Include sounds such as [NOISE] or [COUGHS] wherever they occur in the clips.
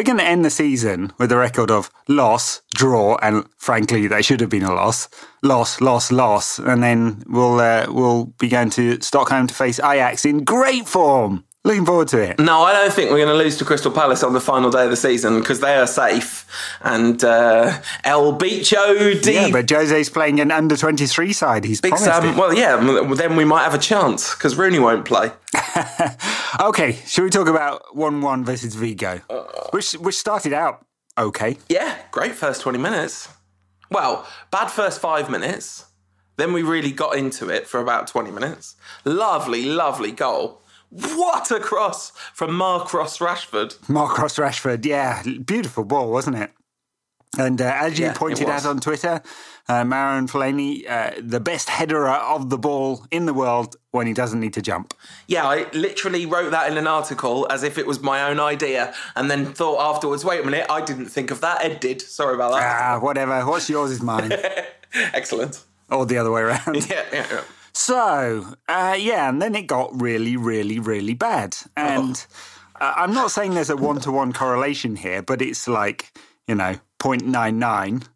we're going to end the season with a record of loss, draw, and frankly, they should have been a loss, loss, loss, loss, and then we'll uh, we'll be going to Stockholm to face Ajax in great form. Looking forward to it. No, I don't think we're going to lose to Crystal Palace on the final day of the season because they are safe. And uh, El Bicho D. Yeah, but Jose's playing an under 23 side. He's Big promised Sam. it. Well, yeah, then we might have a chance because Rooney won't play. [LAUGHS] Okay, should we talk about 1 1 versus Vigo? which, which started out okay. Yeah, great first 20 minutes. Well, bad first five minutes. Then we really got into it for about 20 minutes. Lovely, lovely goal. What a cross from Mark Ross Rashford. Marcus Rashford, yeah, beautiful ball, wasn't it? And uh, as you Yeah, pointed out on Twitter, uh, Marouane Fellaini, uh, the best headerer of the ball in the world when he doesn't need to jump. Yeah, I literally wrote that in an article as if it was my own idea and then thought afterwards, wait a minute, I didn't think of that. Ed did. Sorry about that. Ah, whatever. What's yours is mine, [LAUGHS] Excellent. or the other way around. [LAUGHS] Yeah, yeah, yeah. So, uh, yeah, and then it got really, really, really bad. And uh, I'm not saying there's a one to one correlation here, but it's like, you know, 0.99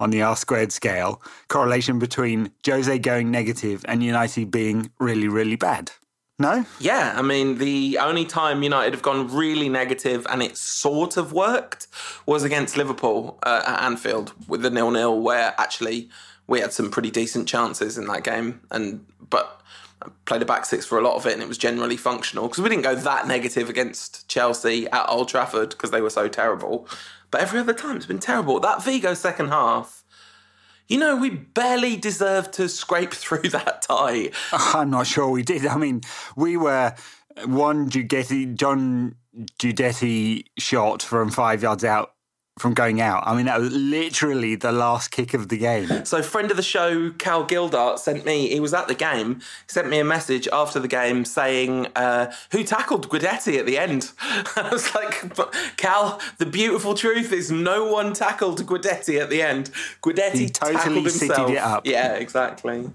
on the R squared scale correlation between Jose going negative and United being really, really bad. No? Yeah, I mean, the only time United have gone really negative and it sort of worked was against Liverpool uh, at Anfield with the nil-nil, where actually we had some pretty decent chances in that game, and but I played a back six for a lot of it, and it was generally functional because we didn't go that negative against Chelsea at Old Trafford because they were so terrible. But every other time it's been terrible. That Vigo second half. You know, we barely deserved to scrape [LAUGHS] through that tie. [LAUGHS] I'm not sure we did. I mean, we were one Guidetti, John Guidetti shot from five yards out from going out. I mean, that was literally the last kick of the game. So, friend of the show, Cal Gildart, sent me, he was at the game, sent me a message after the game saying, uh, Who tackled Guidetti at the end? [LAUGHS] I was like, Cal, the beautiful truth is no one tackled Guidetti at the end. Guidetti He totally tackled himself. it up. Yeah, exactly.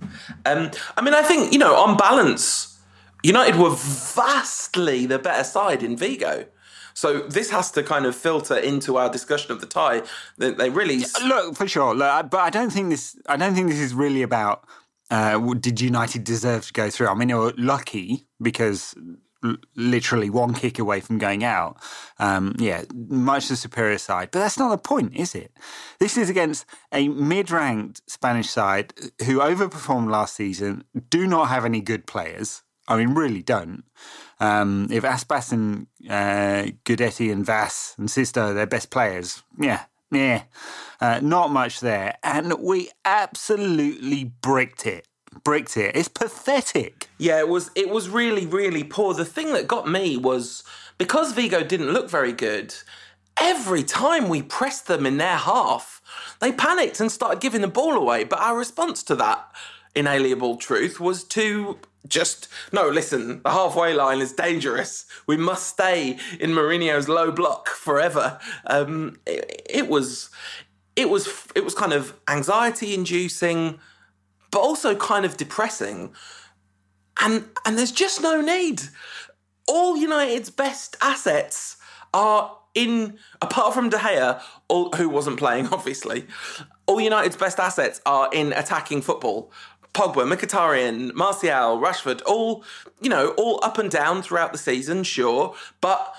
Um, I mean, I think, you know, on balance, United were vastly the better side in Vigo. So this has to kind of filter into our discussion of the tie. They, they really Look, for sure. Look, but I don't think this. I don't think this is really about. Uh, did United deserve to go through? I mean, they were lucky because l- literally one kick away from going out. Um, yeah, much the superior side. But that's not the point, is it? This is against a mid-ranked Spanish side who overperformed last season. Do not have any good players. I mean, really don't. Um, if Aspas and uh, Guidetti and Vass and Sisto, they're best players, yeah, yeah, uh, not much there. And we absolutely bricked it. Bricked it. It's pathetic. Yeah, it was it was really really poor. The thing that got me was because Vigo didn't look very good. Every time we pressed them in their half, they panicked and started giving the ball away. But our response to that inalienable truth was to just no. Listen, the halfway line is dangerous. We must stay in Mourinho's low block forever. Um, it, it was, it was, it was kind of anxiety inducing, but also kind of depressing and and there's just no need. All United's best assets are in, apart from De Gea, all, who wasn't playing, [LAUGHS] obviously. All United's best assets are in attacking football. Pogba, Mkhitaryan, Martial, Rashford, all you know, all up and down throughout the season, sure, but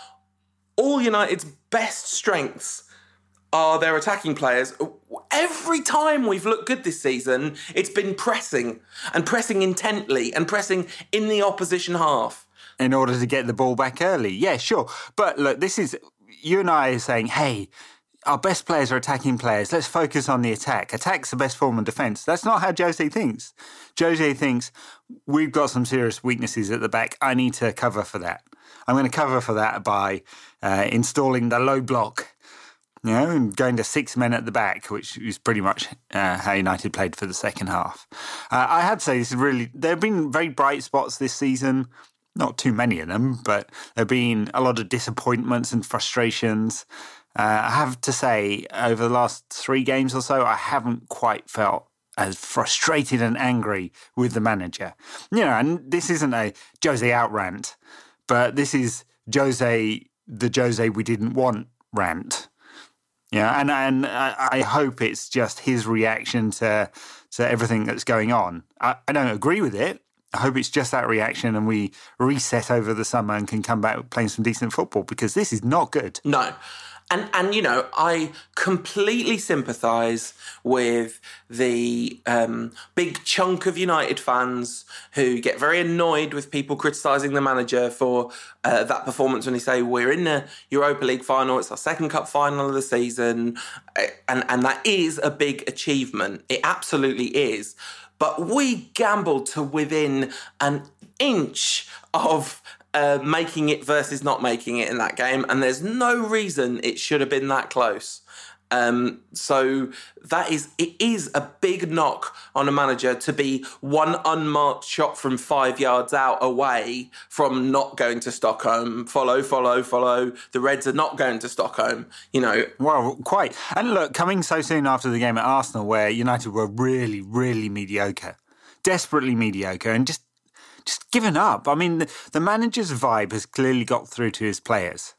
all United's best strengths are their attacking players. Every time we've looked good this season, it's been pressing and pressing intently and pressing in the opposition half. in order to get the ball back early. Yeah, sure. But look, this is you and I are saying, hey, our best players are attacking players. Let's focus on the attack. Attack's the best form of defense. That's not how Jose thinks. Jose thinks we've got some serious weaknesses at the back. I need to cover for that. I'm going to cover for that by uh, installing the low block. You know, and going to six men at the back, which is pretty much uh, how United played for the second half. Uh, I had to say, this is really, there have been very bright spots this season not too many of them, but there have been a lot of disappointments and frustrations. Uh, I have to say, over the last three games or so, I haven't quite felt as frustrated and angry with the manager. You know, and this isn't a Jose out rant, but this is Jose, the Jose we didn't want rant. Yeah, and and I hope it's just his reaction to to everything that's going on. I, I don't agree with it. I hope it's just that reaction and we reset over the summer and can come back playing some decent football because this is not good. No. And and you know, I completely sympathise with the um, big chunk of United fans who get very annoyed with people criticising the manager for uh, that performance when they say we're in the Europa League final, it's our second cup final of the season, and and that is a big achievement. It absolutely is. But we gambled to within an inch of uh, making it versus not making it in that game, and there's no reason it should have been that close. Um, so that is it is a big knock on a manager to be one unmarked shot from five yards out away from not going to Stockholm. Follow, follow, follow. The Reds are not going to Stockholm. You know. Well, quite. And look, coming so soon after the game at Arsenal, where United were really, really mediocre, desperately mediocre, and just just given up. I mean, the, manager's vibe has clearly got through to his players.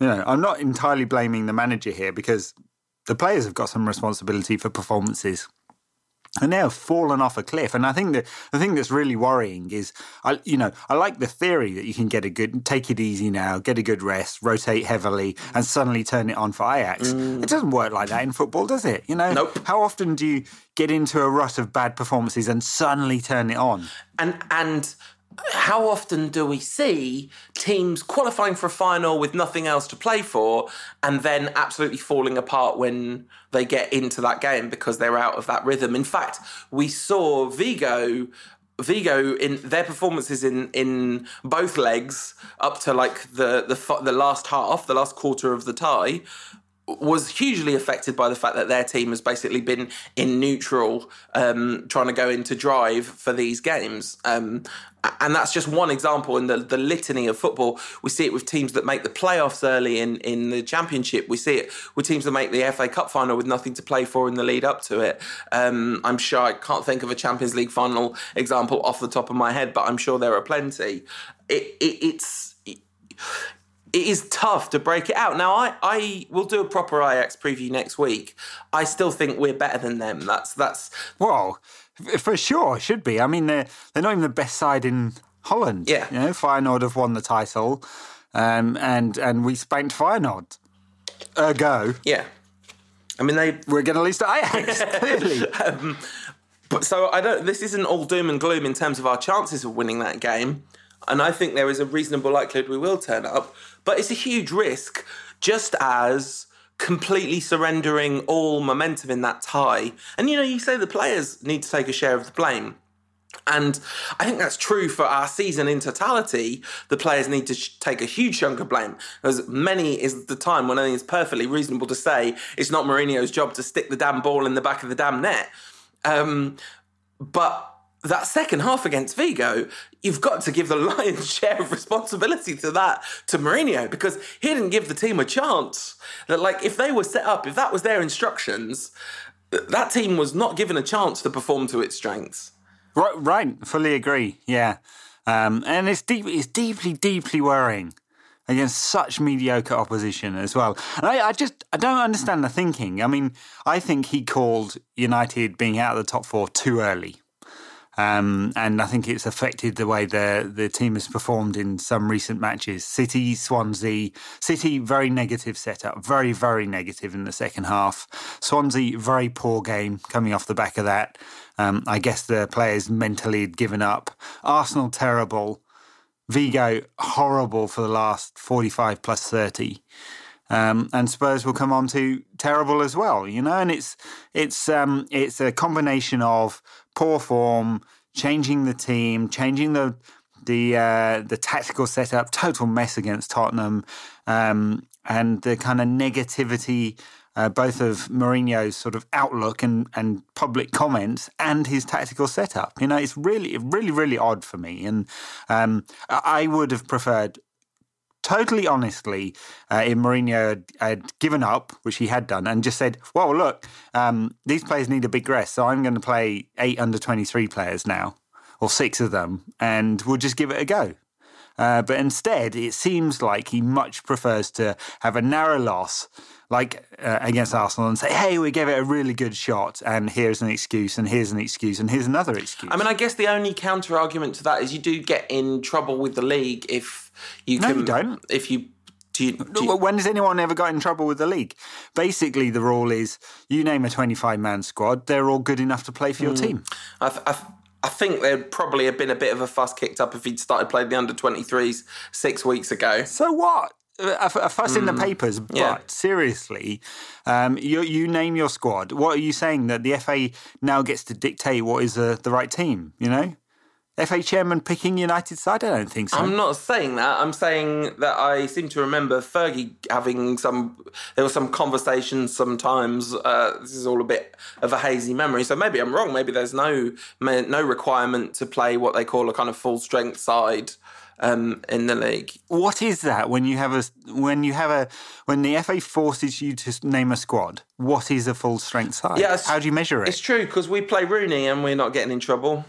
You know, I'm not entirely blaming the manager here because the players have got some responsibility for performances. And they have fallen off a cliff. And I think that the thing that's really worrying is, I, you know, I like the theory that you can get a good, take it easy now, get a good rest, rotate heavily, and suddenly turn it on for Ajax. Mm. It doesn't work like that in football, does it? You know, nope. how often do you get into a rut of bad performances and suddenly turn it on? And and how often do we see teams qualifying for a final with nothing else to play for and then absolutely falling apart when they get into that game because they're out of that rhythm? In fact, we saw Vigo Vigo in their performances in in both legs up to like the the the last half, the last quarter of the tie was hugely affected by the fact that their team has basically been in neutral, um, trying to go into drive for these games. Um, and that's just one example in the, the litany of football. We see it with teams that make the playoffs early in, in the championship. We see it with teams that make the FA Cup final with nothing to play for in the lead up to it. Um, I'm sure I can't think of a Champions League final example off the top of my head, but I'm sure there are plenty. It, it, it's. It, is tough to break it out. Now, I, I will do a proper Ajax preview next week. I still think we're better than them. That's that's well, for sure, should be. I mean, they're they're not even the best side in Holland. Yeah, you know, Feyenoord have won the title, um, and and we spanked Feyenoord. Ergo, yeah. I mean, they we're going to lose to Ajax [LAUGHS] clearly. um, but so I don't. This isn't all doom and gloom in terms of our chances of winning that game, and I think there is a reasonable likelihood we will turn up. But it's a huge risk, just as completely surrendering all momentum in that tie. And you know, you say the players need to take a share of the blame. And I think that's true for our season in totality. The players need to sh- take a huge chunk of blame. As many is the time when I think it's perfectly reasonable to say it's not Mourinho's job to stick the damn ball in the back of the damn net. Um, but that second half against Vigo, you've got to give the [LAUGHS] lion's share of responsibility to that to Mourinho because he didn't give the team a chance. That like if they were set up, if that was their instructions, that team was not given a chance to perform to its strengths. Right, right. Fully agree. Yeah, um, and it's deep. It's deeply, deeply worrying against such mediocre opposition as well. I, I, just I don't understand the thinking. I mean, I think he called United being out of the top four too early. Um, and I think it's affected the way the the team has performed in some recent matches. City, Swansea, City very negative setup, very very negative in the second half. Swansea very poor game coming off the back of that. Um, I guess the players mentally had given up. Arsenal terrible. Vigo horrible for the last forty five plus thirty. Um, and Spurs will come on to terrible as well, you know. And it's it's um, it's a combination of poor form, changing the team, changing the the uh, the tactical setup, total mess against Tottenham, um, and the kind of negativity. Uh, both of Mourinho's sort of outlook and, and public comments and his tactical setup. You know, it's really, really, really odd for me. And um, I would have preferred totally honestly, uh, if Mourinho had, given up, which he had done, and just said, "Well, look, um, these players need a big rest, so I'm going to play eight under twenty three players now, or six of them, and we'll just give it a go." Uh, but instead, it seems like he much prefers to have a narrow loss like uh, against Arsenal and say, hey, we gave it a really good shot, and here's an excuse, and here's an excuse, and here's another excuse. I mean, I guess the only counter argument to that is you do get in trouble with the league if you No, can. you don't. If you. Do you, do you- when has anyone ever got in trouble with the league? Basically, the rule is you name a 25 man squad, they're all good enough to play for your Hmm. team. I, th- I, th- I think there'd probably have been a bit of a fuss kicked up if he'd started playing the under 23s six weeks ago. So what? A, a fuss in the papers, but Hmm. Yeah. seriously, um, you, you name your squad. What are you saying that the FA now gets to dictate what is uh, the right team? You know, FA chairman picking United side? I don't think so. I'm not saying that. I'm saying that I seem to remember Fergie having some. There was some conversations sometimes. Uh, this is all a bit of a hazy memory, so maybe I'm wrong. Maybe there's no no requirement to play what they call a kind of full strength side um, in the league. what is that when you have a when you have a when the FA forces you to name a squad? What is a full strength side? Yeah, how do you measure it? It's true because we play Rooney and we're not getting in trouble.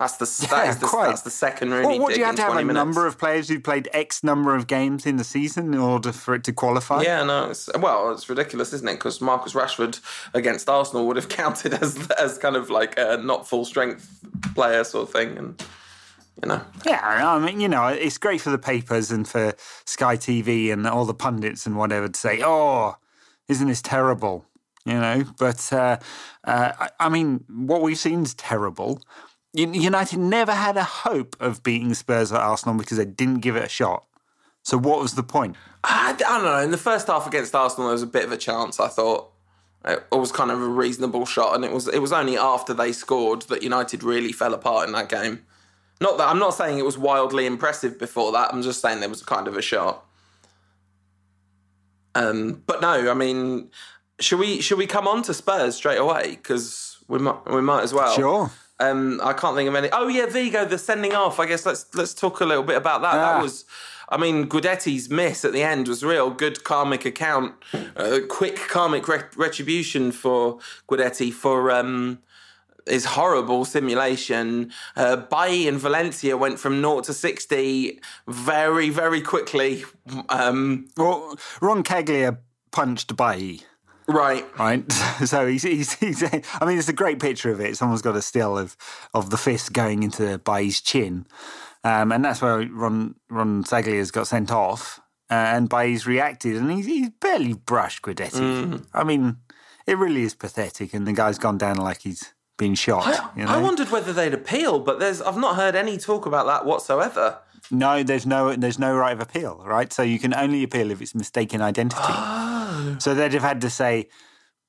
That's the that Yeah, is the, quite. that's the second Rooney. Well, what do you have to have 20 a minutes. number of players who played X number of games in the season in order for it to qualify? Yeah, no, it's, well, it's ridiculous, isn't it? Because Marcus Rashford against Arsenal would have [LAUGHS] counted as as kind of like a not full strength player sort of thing, and you know, Yeah, I mean, you know, it's great for the papers and for Sky TV and all the pundits and whatever to say, "Oh, isn't this terrible?" You know, but uh, uh, I, I mean, what we've seen is terrible. United never had a hope of beating Spurs at Arsenal because they didn't give it a shot. So, what was the point? I, I don't know. In the first half against Arsenal, there was a bit of a chance. I thought it was kind of a reasonable shot, and it was it was only after they scored that United really fell apart in that game. Not that I'm not saying it was wildly impressive before that. I'm just saying there was kind of a shot. Um, but no, I mean, should we should we come on to Spurs straight away because we might we might as well. Sure. Um, I can't think of any. Oh yeah, Vigo, the sending off. I guess let's let's talk a little bit about that. Ah. That was, I mean, Guidetti's miss at the end was real good karmic account, uh, quick karmic re- retribution for Guidetti for um, his horrible simulation. Uh, Bailly and Valencia went from 0 to 60 very very quickly. Um, Well, Roncaglia punched Bailly. Right. right? [LAUGHS] So he's, he's, he's, I mean, it's a great picture of it. Someone's got a still of, of the fist going into Bailly's chin. Um, and that's where Ron, Roncaglia's got sent off. Uh, and Bailly's reacted, and he's, he's barely brushed Guidetti. I mean, it really is pathetic, and the guy's gone down like he's been shot. I, you know? I wondered whether they'd appeal, but there's I've not heard any talk about that whatsoever. No, there's no there's no right of appeal, right? So you can only appeal if it's mistaken identity. Oh. [GASPS] So they'd have had to say,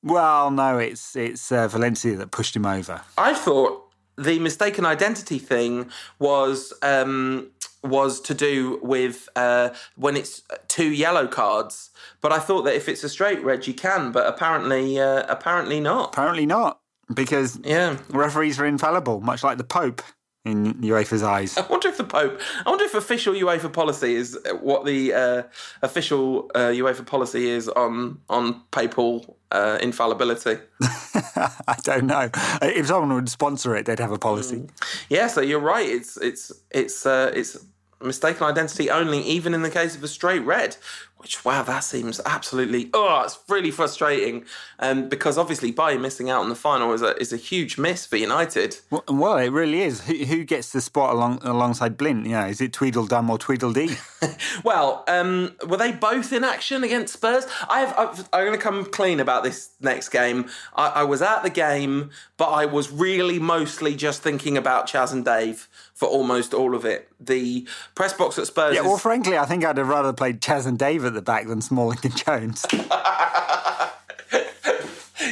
well, no, it's it's uh, Valencia that pushed him over. I thought the mistaken identity thing was um, was to do with uh, when it's two yellow cards. But I thought that if it's a straight red, you can. But apparently, uh, apparently not. Apparently not, because Yeah. referees are infallible, much like the Pope in UEFA's eyes. I wonder if the Pope. I wonder if official UEFA policy is what the uh, official uh, UEFA policy is on on papal uh, infallibility. [LAUGHS] I don't know. If someone would sponsor it, they'd have a policy. Yeah, so you're right. It's it's it's uh, it's mistaken identity only, even in the case of a straight red. Which wow, that seems absolutely oh, it's really frustrating. Um, because obviously, by missing out on the final is a is a huge miss for United. Well, well, it really is. Who, who gets the spot along alongside Blind? Yeah, is it Tweedledum or Tweedledee? [LAUGHS] Well, um, were they both in action against Spurs? I've, I've, I'm going to come clean about this next game. I, I was at the game, but I was really mostly just thinking about Chas and Dave for almost all of it. The press box at Spurs. yeah, well, frankly, I think I'd have rather played Chas and Dave at the back than Smalling and [LAUGHS] Jones. [LAUGHS]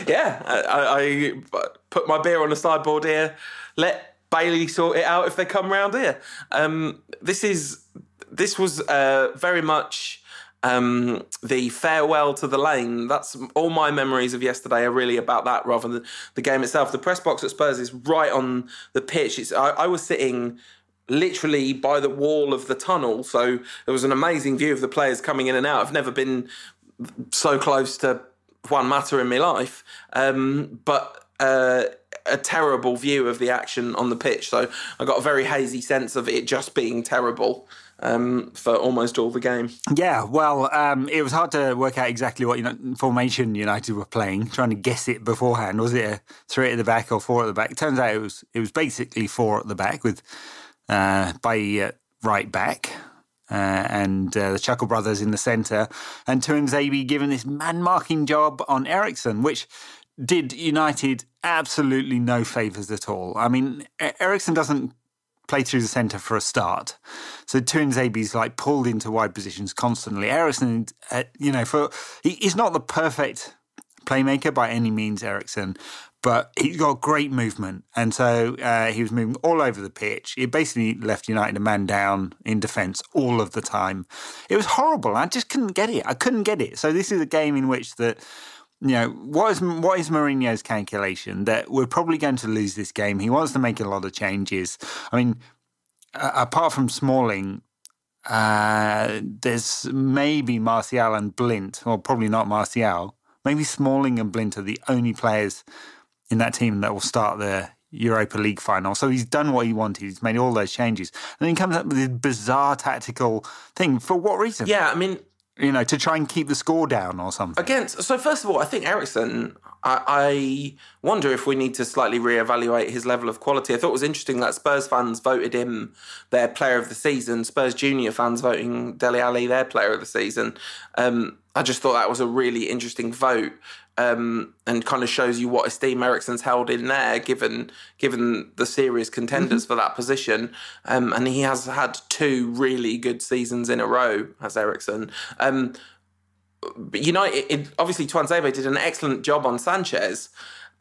yeah, I, I, put my beer on the sideboard here. Let Bailey sort it out if they come round here. Um, this is this was uh, very much um, the farewell to the lane. That's all my memories of yesterday are really about that rather than the game itself. The press box at Spurs is right on the pitch. It's, I, I was sitting literally by the wall of the tunnel, so there was an amazing view of the players coming in and out. I've never been so close to Juan Mata in my life, um, but uh, a terrible view of the action on the pitch. So I got a very hazy sense of it just being terrible. um, for almost all the game. Yeah, well, um, it was hard to work out exactly what you know, formation United were playing. Trying to guess it beforehand, was it a three at the back or four at the back? It turns out it was it was basically four at the back with uh, by uh, right back. Uh, and uh, the Chuckle Brothers in the centre, and Tuanzebe given this man marking job on Eriksen, which did United absolutely no favours at all. I mean, Eriksen doesn't play through the centre for a start. So Tuanzebe's like pulled into wide positions constantly. Eriksen, uh, you know, for he, he's not the perfect playmaker by any means, Eriksen, but he's got great movement. And so uh, he was moving all over the pitch. It basically left United a man down in defence all of the time. It was horrible. I just couldn't get it. I couldn't get it. So this is a game in which that you know, what is what is Mourinho's calculation that we're probably going to lose this game? He wants to make a lot of changes. I mean, uh, apart from Smalling, uh, there's maybe Martial and Blind, or probably not Martial. Maybe Smalling and Blind are the only players in that team that will start the Europa League final. So he's done what he wanted. He's made all those changes, and then he comes up with this bizarre tactical thing. For what reason? Yeah, I mean, you know, to try and keep the score down or something. Against, so first of all, I think Eriksen. I, I wonder if we need to slightly reevaluate his level of quality. I thought it was interesting that Spurs fans voted him their player of the season. Spurs junior fans voting Dele Alli their player of the season. Um, I just thought that was a really interesting vote um, and kind of shows you what esteem Eriksen's held in there, given given the serious contenders mm-hmm. for that position. Um, and he has had two really good seasons in a row, as Eriksen. Um, United, it, obviously, Tuanzebe did an excellent job on Sanchez,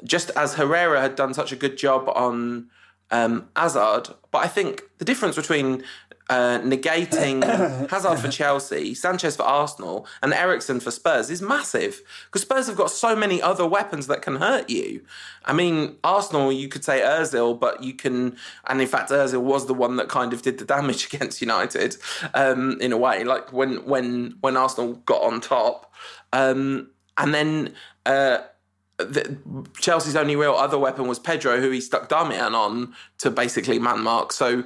just as Herrera had done such a good job on um, Hazard. But I think the difference between uh, negating [COUGHS] Hazard for Chelsea, Sanchez for Arsenal, and Eriksen for Spurs is massive because Spurs have got so many other weapons that can hurt you. I mean, Arsenal, you could say Özil, but you can, and in fact, Özil was the one that kind of did the damage [LAUGHS] against United um, in a way. Like when when when Arsenal got on top, um, and then. Uh, the, Chelsea's only real other weapon was Pedro, who he stuck Darmian on to basically man mark. So,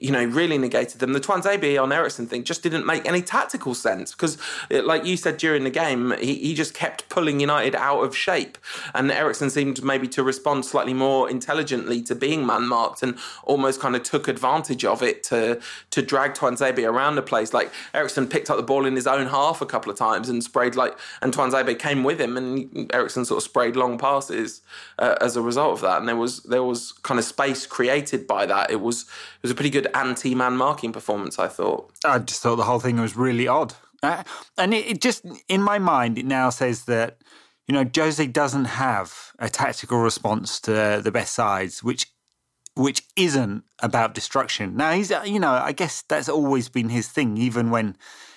you know, really negated them. The Tuanzebe on Eriksen thing just didn't make any tactical sense because, it, like you said during the game, he, he just kept pulling United out of shape. And Eriksen seemed maybe to respond slightly more intelligently to being man marked and almost kind of took advantage of it to to drag Tuanzebe around the place. Like Eriksen picked up the ball in his own half a couple of times and sprayed like, and Tuanzebe came with him and Eriksen sort of sprayed long passes uh, as a result of that. And there was there was kind of space created by that. It was it was a pretty good anti man marking performance. I thought. I just thought the whole thing was really odd, uh, and it, it just in my mind it now says that you know Jose doesn't have a tactical response to the best sides, which which isn't about destruction. Now he's you know I guess that's always been his thing, even when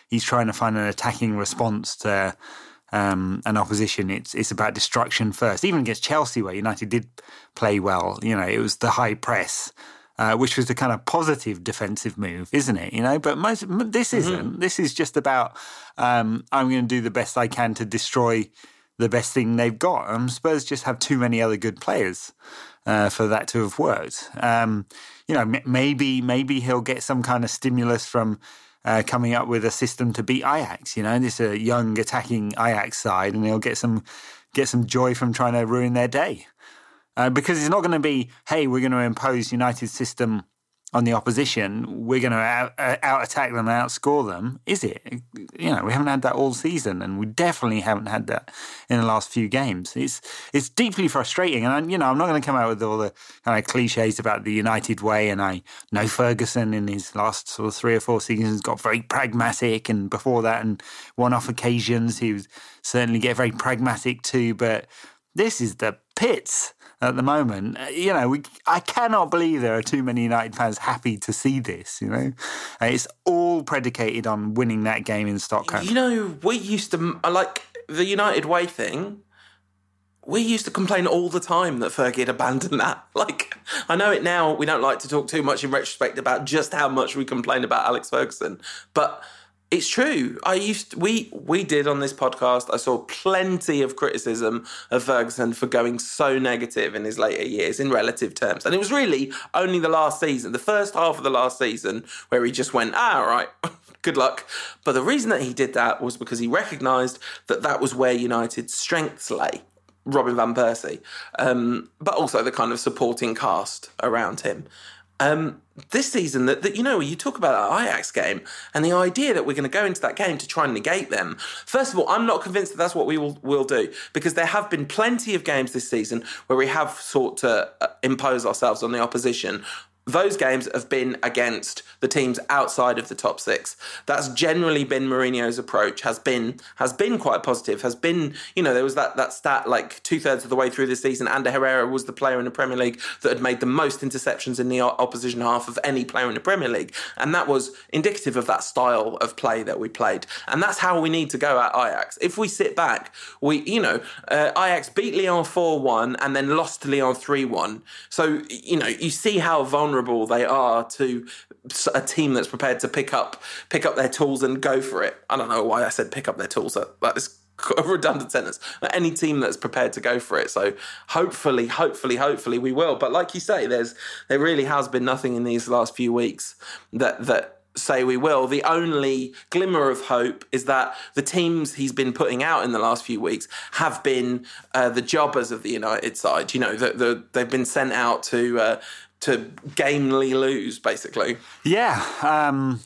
he's trying to find an attacking response to um, an opposition. It's it's about destruction first. Even against Chelsea, where United did play well, you know, it was the high press. Uh, which was the kind of positive defensive move, isn't it? You know, but most this mm-hmm. isn't. Mm-hmm. This is just about um, I'm going to do the best I can to destroy the best thing they've got. And Spurs just have too many other good players uh, for that to have worked. Um, you know, m- maybe maybe he'll get some kind of stimulus from uh, coming up with a system to beat Ajax. You know, this is a young attacking Ajax side, and he'll get some get some joy from trying to ruin their day. Uh, because it's not going to be, hey, we're going to impose United's system on the opposition, we're going to out, uh, attack them and outscore them, is it? You know, we haven't had that all season, and we definitely haven't had that in the last few games. It's it's deeply frustrating, and I, you know, I'm not going to come out with all the kind of cliches about the United way. And I know Ferguson in his last sort of three or four seasons got very pragmatic, and before that, and one-off occasions, he was certainly get very pragmatic too. But this is the pits at the moment. Uh, you know, we, I cannot believe there are too many United fans happy to see this. You know, uh, it's all predicated on winning that game in Stockholm. You know, we used to like the United way thing. We used to complain all the time that Fergie had abandoned that. [LAUGHS] Like, I know it now. We don't like to talk too much in retrospect about just how much we complain about Alex Ferguson, but It's true. I used we we did on this podcast. I saw plenty of criticism of Ferguson for going so negative in his later years in relative terms, and it was really only the last season, the first half of the last season, where he just went, ah, right, [LAUGHS] good luck. But the reason that he did that was because he recognised that that was where United's strengths lay. Robin van Persie, um, but also the kind of supporting cast around him. Um, this season, that, that you know, you talk about that Ajax game and the idea that we're going to go into that game to try and negate them. First of all, I'm not convinced that that's what we will will do because there have been plenty of games this season where we have sought to uh, impose ourselves on the opposition those games have been against the teams outside of the top six. That's generally been Mourinho's approach. has been has been quite positive. Has been you know there was that that stat like two thirds of the way through the season. Ander Herrera was the player in the Premier League that had made the most interceptions in the opposition half of any player in the Premier League, and that was indicative of that style of play that we played. And that's how we need to go at Ajax. If we sit back, we you know uh, Ajax beat Lyon four one and then lost to Lyon three one. So you know you see how vulnerable vulnerable they are to a team that's prepared to pick up pick up their tools and go for it. I don't know why I said pick up their tools. That is [LAUGHS] a redundant sentence. Any team that's prepared to go for it. So hopefully, hopefully, hopefully we will. But like you say, there's there really has been nothing in these last few weeks that that say we will. The only glimmer of hope is that the teams he's been putting out in the last few weeks have been uh, the jobbers of the United side. You know, the, the, they've been sent out to uh, to gamely lose, basically. Yeah. Um,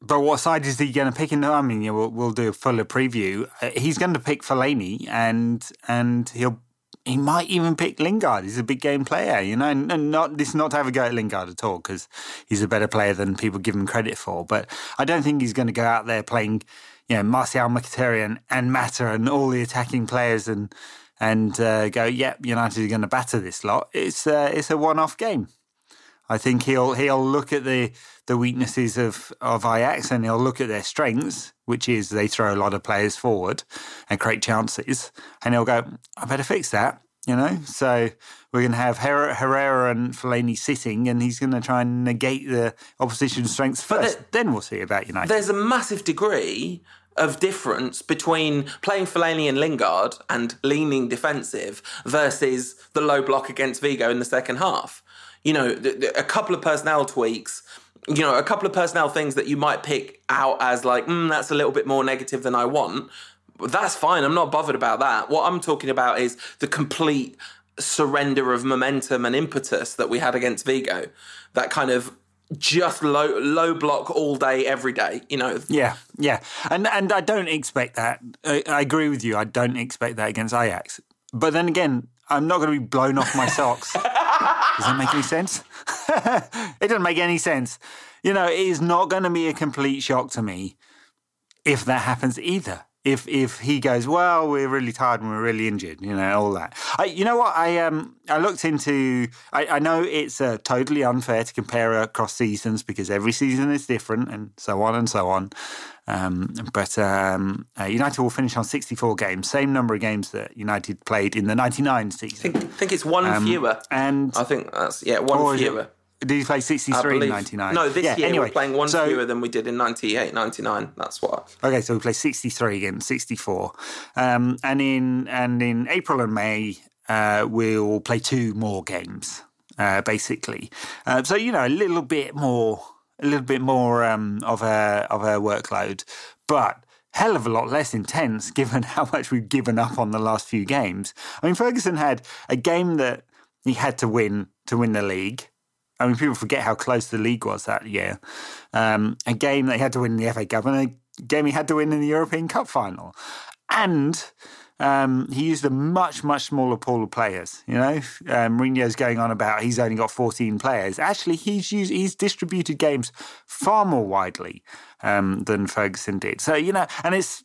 but what side is he going to pick? In I mean, we'll, we'll do a fuller preview. Uh, he's going to pick Fellaini, and and he'll he might even pick Lingard. He's a big game player, you know. And not this not to have a go at Lingard at all because he's a better player than people give him credit for. But I don't think he's going to go out there playing, you know, Martial, Mkhitaryan, and Mata and all the attacking players and and uh, go, yep, yeah, United are going to batter this lot. It's uh, it's a one off game. I think he'll he'll look at the the weaknesses of of Ajax and he'll look at their strengths, which is they throw a lot of players forward and create chances, and he'll go, I better fix that. You know, so we're going to have Herrera and Fellaini sitting, and he's going to try and negate the opposition's strengths first. There, then we'll see about United. There's a massive degree of difference between playing Fellaini and Lingard and leaning defensive versus the low block against Vigo in the second half. You know, a couple of personnel tweaks, you know, a couple of personnel things that you might pick out as like, mm, that's a little bit more negative than I want. That's fine. I'm not bothered about that. What I'm talking about is the complete surrender of momentum and impetus that we had against Vigo. That kind of just low low block all day every day you know? Yeah yeah. And and i don't expect that. I, I, agree with you. I don't expect that against ajax. But then again i'm not going to be blown off my socks. Does that make any sense? [LAUGHS] It doesn't make any sense. You know it is not going to be a complete shock to me if that happens either if if he goes, well, we're really tired and we're really injured, you know, all that. I, you know what? I um I looked into. I, I know it's uh, totally unfair to compare across seasons because every season is different and so on and so on. Um, but um, uh, United will finish on 64 games, same number of games that United played in the 99 season. I think, think it's one um, fewer. And I think that's yeah, one fewer. Did he play 63 in 99? No, this yeah, year anyway, we're playing one so, fewer than we did in 98, 99. That's what. Okay, so we play 63 again, 64. Um, and in and in April and May, uh, we'll play two more games, uh, basically. Uh, so, you know, a little bit more, a little bit more um, of a of a workload, but hell of a lot less intense [LAUGHS] given how much we've given up on the last few games. I mean, Ferguson had a game that he had to win to win the league. I mean, people forget how close the league was that year. Um, a game they had to win in the FA Cup and a game he had to win in the European Cup final. And um, he used a much, much smaller pool of players. You know, um, Mourinho's going on about he's only got 14 players. Actually, he's used, he's distributed games far more widely um, than Ferguson did. So, you know, and it's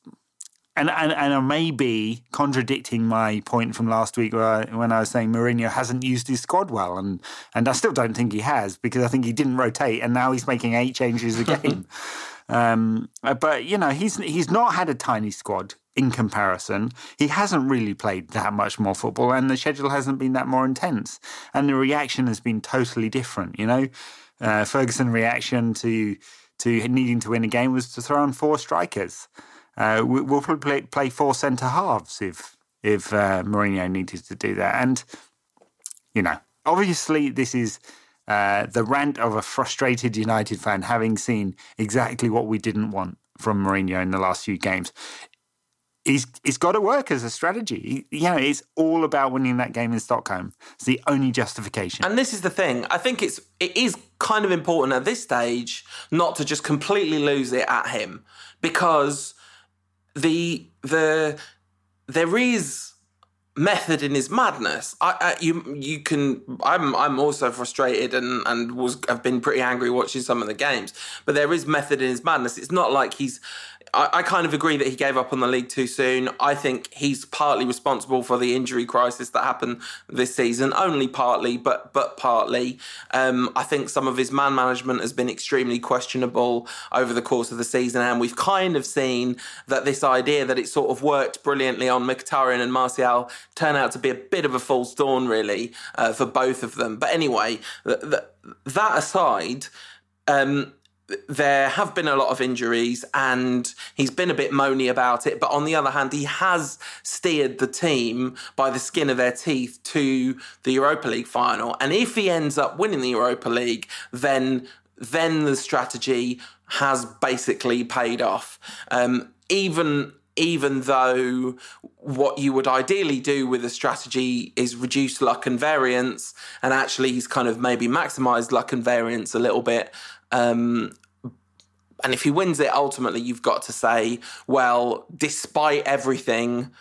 and, and and I may be contradicting my point from last week I, when I was saying Mourinho hasn't used his squad well, and and I still don't think he has because I think he didn't rotate, and now he's making eight changes a game. [LAUGHS] um, but you know, he's he's not had a tiny squad in comparison. He hasn't really played that much more football, and the schedule hasn't been that more intense, and the reaction has been totally different. You know, uh, Ferguson reaction to to needing to win a game was to throw on four strikers. Uh, we, will probably play, four centre halves if if uh, Mourinho needed to do that. And you know, obviously, this is uh, the rant of a frustrated United fan, having seen exactly what we didn't want from Mourinho in the last few games. He's, it's got to work as a strategy. You know, it's all about winning that game in Stockholm. It's the only justification. And this is the thing. I think it's it is kind of important at this stage not to just completely lose it at him because the the there is method in his madness. I, I, you you can I'm I'm also frustrated and and was have been pretty angry watching some of the games. But there is method in his madness. It's not like he's I, I, kind of agree that he gave up on the league too soon. I think he's partly responsible for the injury crisis that happened this season. Only partly, but but partly. Um, I think some of his man management has been extremely questionable over the course of the season, and we've kind of seen that this idea that it sort of worked brilliantly on Mkhitaryan and Martial turn out to be a bit of a false dawn, really, uh, for both of them. But anyway, th- th- that aside. Um, there have been a lot of injuries and he's been a bit moany about it. But on the other hand, he has steered the team by the skin of their teeth to the Europa League final. And if he ends up winning the Europa League, then then the strategy has basically paid off. Um, even even though what you would ideally do with a strategy is reduce luck and variance, and actually he's kind of maybe maximized luck and variance a little bit. Um, and if he wins it, ultimately, you've got to say, well, despite everything,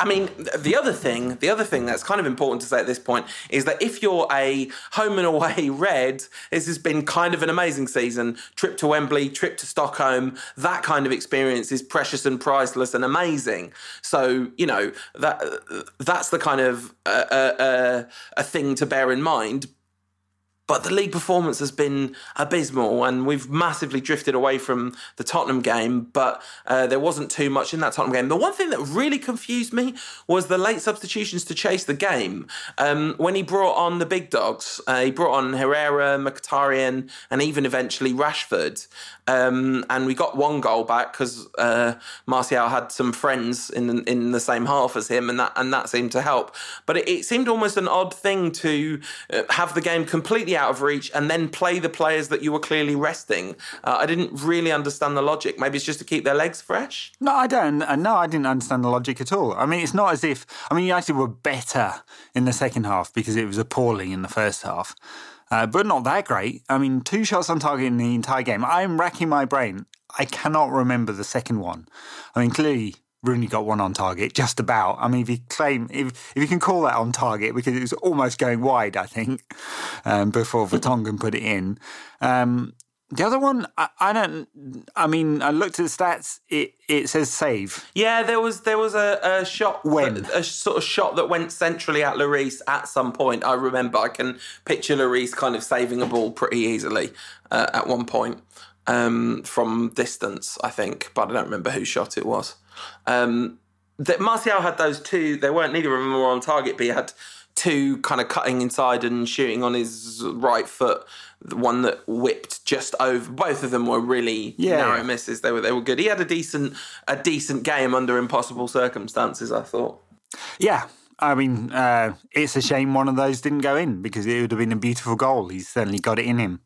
I mean, the other thing, the other thing that's kind of important to say at this point is that if you're a home and away [LAUGHS] red, this has been kind of an amazing season. Trip to Wembley, trip to Stockholm, that kind of experience is precious and priceless and amazing. So you know that that's the kind of uh, uh, uh, a thing to bear in mind. But the league performance has been abysmal, and we've massively drifted away from the Tottenham game. But uh, there wasn't too much in that Tottenham game. The one thing that really confused me was the late substitutions to chase the game. Um, when he brought on the big dogs, uh, he brought on Herrera, Mkhitaryan, and even eventually Rashford. Um, and we got one goal back because uh, Martial had some friends in the, in the same half as him, and that and that seemed to help. But it, it seemed almost an odd thing to uh, have the game completely out of reach and then play the players that you were clearly resting. Uh, I didn't really understand the logic. Maybe it's just to keep their legs fresh. No, I don't. Uh, no, I didn't understand the logic at all. I mean, it's not as if I mean you actually were better in the second half because it was appalling in the first half uh, but not that great. I mean, two shots on target in the entire game. I'm racking my brain. I cannot remember the second one. I mean, clearly Rooney got one on target, just about. I mean, if you claim, if, if you can call that on target, because it was almost going wide, I think, um, before Vertonghen put it in. Um, the other one, I, I, don't. I mean, I looked at the stats. It it says save. Yeah, there was there was a, a shot when a, a sort of shot that went centrally at Lloris at some point. I remember. I can picture Lloris kind of saving a ball pretty easily uh, at one point um, from distance. I think, but I don't remember whose shot it was. Um, that Martial had those two. They weren't neither of them were on target, but he had two kind of cutting inside and shooting on his right foot. The one that whipped just over. Both of them were really yeah. narrow misses. They were they were good. He had a decent a decent game under impossible circumstances. I thought. Yeah, I mean, uh, it's a shame one of those didn't go in because it would have been a beautiful goal. He's certainly got it in him.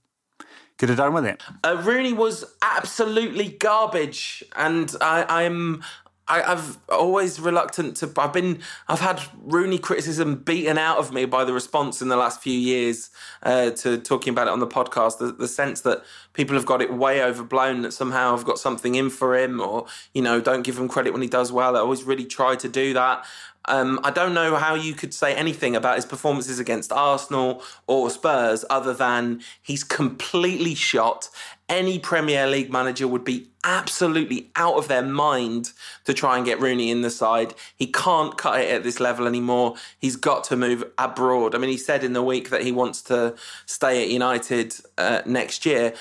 Could have done with it. Uh, Rooney was absolutely garbage, and I, I'm I, have always reluctant to. I've been. I've had Rooney criticism beaten out of me by the response in the last few years uh, to talking about it on the podcast. The, the, sense that people have got it way overblown. That somehow I've got something in for him, or you know, don't give him credit when he does well. I always really try to do that. Um, I don't know how you could say anything about his performances against Arsenal or Spurs other than he's completely shot. Any Premier League manager would be absolutely out of their mind to try and get Rooney in the side. He can't cut it at this level anymore. He's got to move abroad. I mean, he said in the week that he wants to stay at United uh, next year.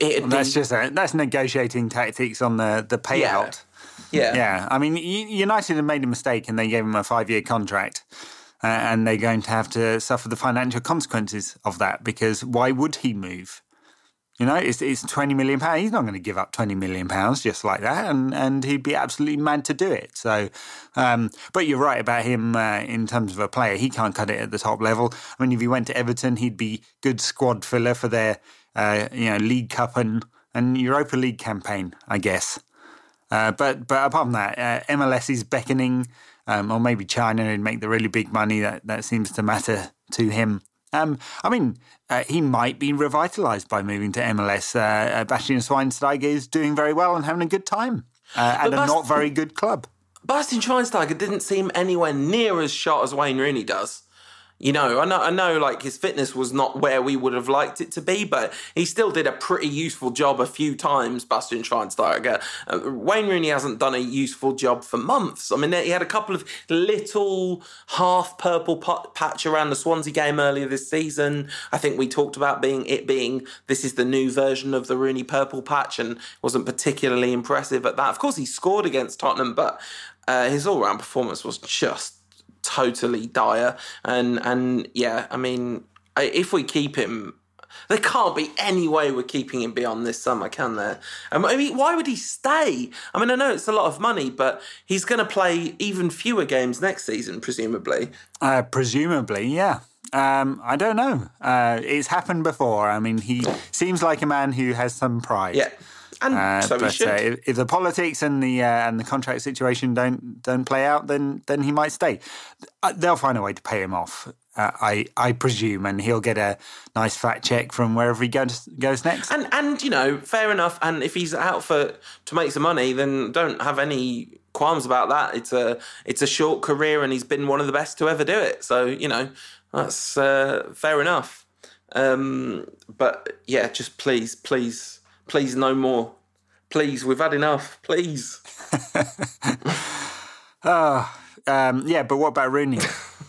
Well, that's just a, that's negotiating tactics on the the payout. Yeah. Yeah. Yeah. I mean, United have made a mistake and they gave him a five year contract. Uh, and they're going to have to suffer the financial consequences of that because why would he move? You know, it's it's twenty million pounds. He's not going to give up twenty million pounds just like that, and and he'd be absolutely mad to do it. So, um, but you're right about him uh, in terms of a player. He can't cut it at the top level. I mean, if he went to Everton, he'd be good squad filler for their uh, you know League Cup and and Europa League campaign, I guess. Uh, but but apart from that, uh, MLS is beckoning, um, or maybe China and make the really big money that that seems to matter to him. Um, I mean, uh, he might be revitalised by moving to MLS. Uh, uh, Bastian Schweinsteiger is doing very well and having a good time uh, at a not very good club. Bastian Schweinsteiger didn't seem anywhere near as shot as Wayne Rooney does. You know, I know, I know, like his fitness was not where we would have liked it to be, but he still did a pretty useful job a few times. Bastian Schweinsteiger, uh, Wayne Rooney hasn't done a useful job for months. I mean, he had a couple of little half purple patch around the Swansea game earlier this season. I think we talked about being it being this is the new version of the Rooney purple patch, and wasn't particularly impressive at that. Of course, he scored against Tottenham, but uh, his all round performance was just totally dire. And and yeah, I mean, if we keep him. There can't be any way we're keeping him beyond this summer, can there? I mean, why would he stay? I mean, I know it's a lot of money, but he's going to play even fewer games next season, presumably. Uh, presumably, yeah. Um, I don't know. Uh, it's happened before. I mean, he seems like a man who has some pride. Yeah. And uh, so but, uh, if, if, the politics and the uh, and the contract situation don't don't play out, then then he might stay. Uh, they'll find a way to pay him off. Uh, I I presume, and he'll get a nice fat check from wherever he goes goes next. And and you know, fair enough. And if he's out for to make some money, then don't have any qualms about that. It's a it's a short career, and he's been one of the best to ever do it. So you know, that's uh, fair enough. Um, but yeah, just please, please Please, no more. Please, we've had enough. Please. oh, [LAUGHS] um, yeah, but what about Rooney?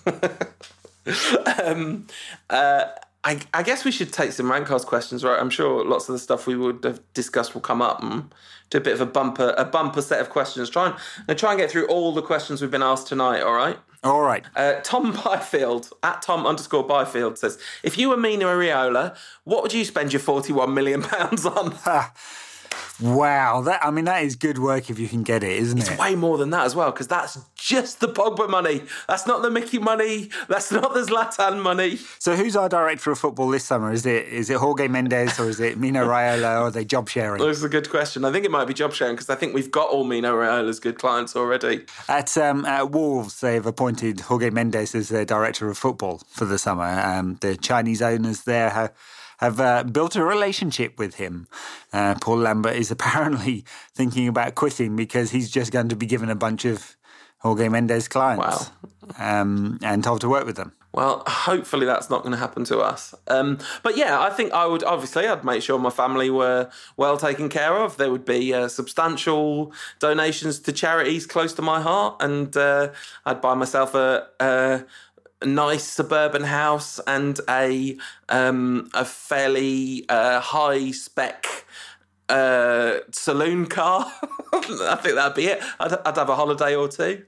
[LAUGHS] um, uh, I, I, guess we should take some Rantcast questions, right? I'm sure lots of the stuff we would have discussed will come up. And do a bit of a bumper, a bumper set of questions. Try and, try and get through all the questions we've been asked tonight. All right. All right. Uh, Tom Byfield at Tom underscore Byfield says, if you were Mino Raiola, what would you spend your forty-one million pounds on? [LAUGHS] Wow, that I mean that is good work if you can get it, isn't it's it? It's way more than that as well because that's just the Pogba money. That's not the Mickey money. That's not the Zlatan money. So who's our director of football this summer? Is it is it Jorge Mendes or is it Mino [LAUGHS] Raiola or are they job sharing? That's a good question. I think it might be job sharing because I think we've got all Mino Raiola's good clients already. At um, at Wolves, they've appointed Jorge Mendes as their director of football for the summer. Um, the Chinese owners there have have uh, built a relationship with him. Uh, Paul Lambert is [LAUGHS] apparently thinking about quitting because he's just going to be given a bunch of Jorge Mendes clients wow. um, and told to work with them. Well, hopefully that's not going to happen to us. Um, but yeah, I think I would obviously I'd make sure my family were well taken care of. There would be uh, substantial donations to charities close to my heart, and uh, I'd buy myself a, a nice suburban house and a um, a fairly uh, high spec uh, saloon car. [LAUGHS] I think that'd be it. I'd, I'd, have a holiday or two.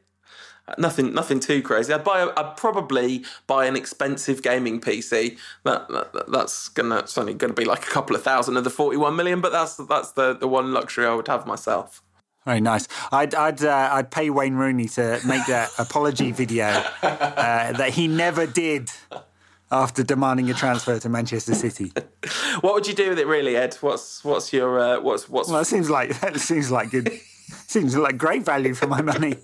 Nothing, nothing too crazy. I'd buy. A, I'd probably buy an expensive gaming PC. That, that that's gonna. Only to be like a couple of thousand of the forty-one million, but that's that's the the one luxury I would have myself. Very nice. I'd I'd uh, I'd pay Wayne Rooney to make that [LAUGHS] apology video uh, that he never did after demanding a transfer to Manchester City. what would you do with it, really, Ed? What's what's your uh, what's what's? Well, that seems like [LAUGHS] that seems like good. seems like great value for my money.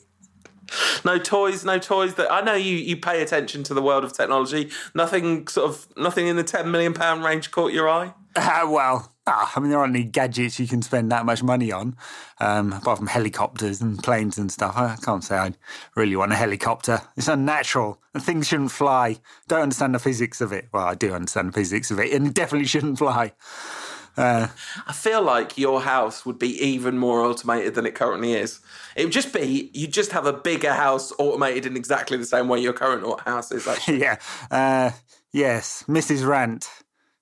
No toys, no toys. That I know you you pay attention to the world of technology. Nothing sort of nothing in the ten million pound range caught your eye. Uh, well, ah, I mean, there aren't any gadgets you can spend that much money on, um, apart from helicopters and planes and stuff. I can't say I really want a helicopter. It's unnatural, and things shouldn't fly. Don't understand the physics of it. Well, I do understand the physics of it, and it definitely shouldn't fly. Uh, I feel like your house would be even more automated than it currently is. It would just be you just have a bigger house automated in exactly the same way your current house is. Actually, [LAUGHS] yeah. Uh, yes, Mrs. Rant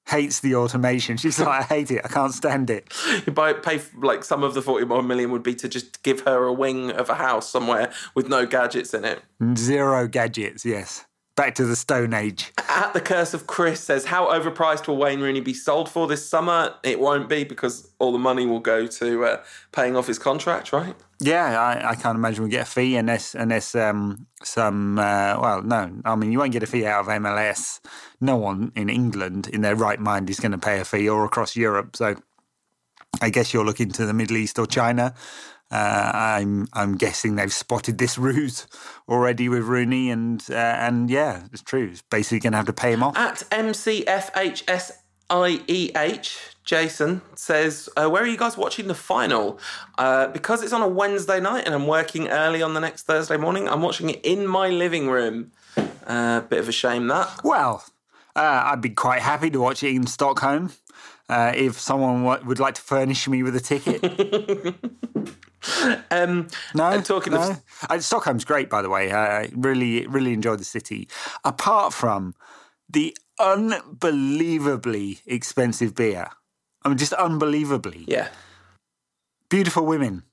hates the automation. She's like, I hate it. I can't stand it. You buy pay like some of the forty-one million would be to just give her a wing of a house somewhere with no gadgets in it. Zero gadgets. Yes. Back to the Stone Age. At the Curse of Chris says, How overpriced will Wayne Rooney be sold for this summer? It won't be because all the money will go to uh, paying off his contract, right? Yeah, I, I can't imagine we'll get a fee unless unless um, some. Uh, well, no, I mean you won't get a fee out of MLS. No one in England, in their right mind, is going to pay a fee, or across Europe. So, I guess you're looking to the Middle East or China. Uh, I'm I'm guessing they've spotted this ruse already with Rooney, and uh, and yeah, it's true. It's basically going to have to pay him off. At MCFHSIEH, Jason says, uh, Where are you guys watching the final? Uh, because it's on a Wednesday night and I'm working early on the next Thursday morning, I'm watching it in my living room. Uh, bit of a shame that. Well, uh, I'd be quite happy to watch it in Stockholm uh, if someone w- would like to furnish me with a ticket. [LAUGHS] [LAUGHS] Um, No, talking no. of Uh, Stockholm's great, by the way. I really, really enjoyed the city. Apart from the unbelievably expensive beer. I mean, just unbelievably yeah. beautiful women.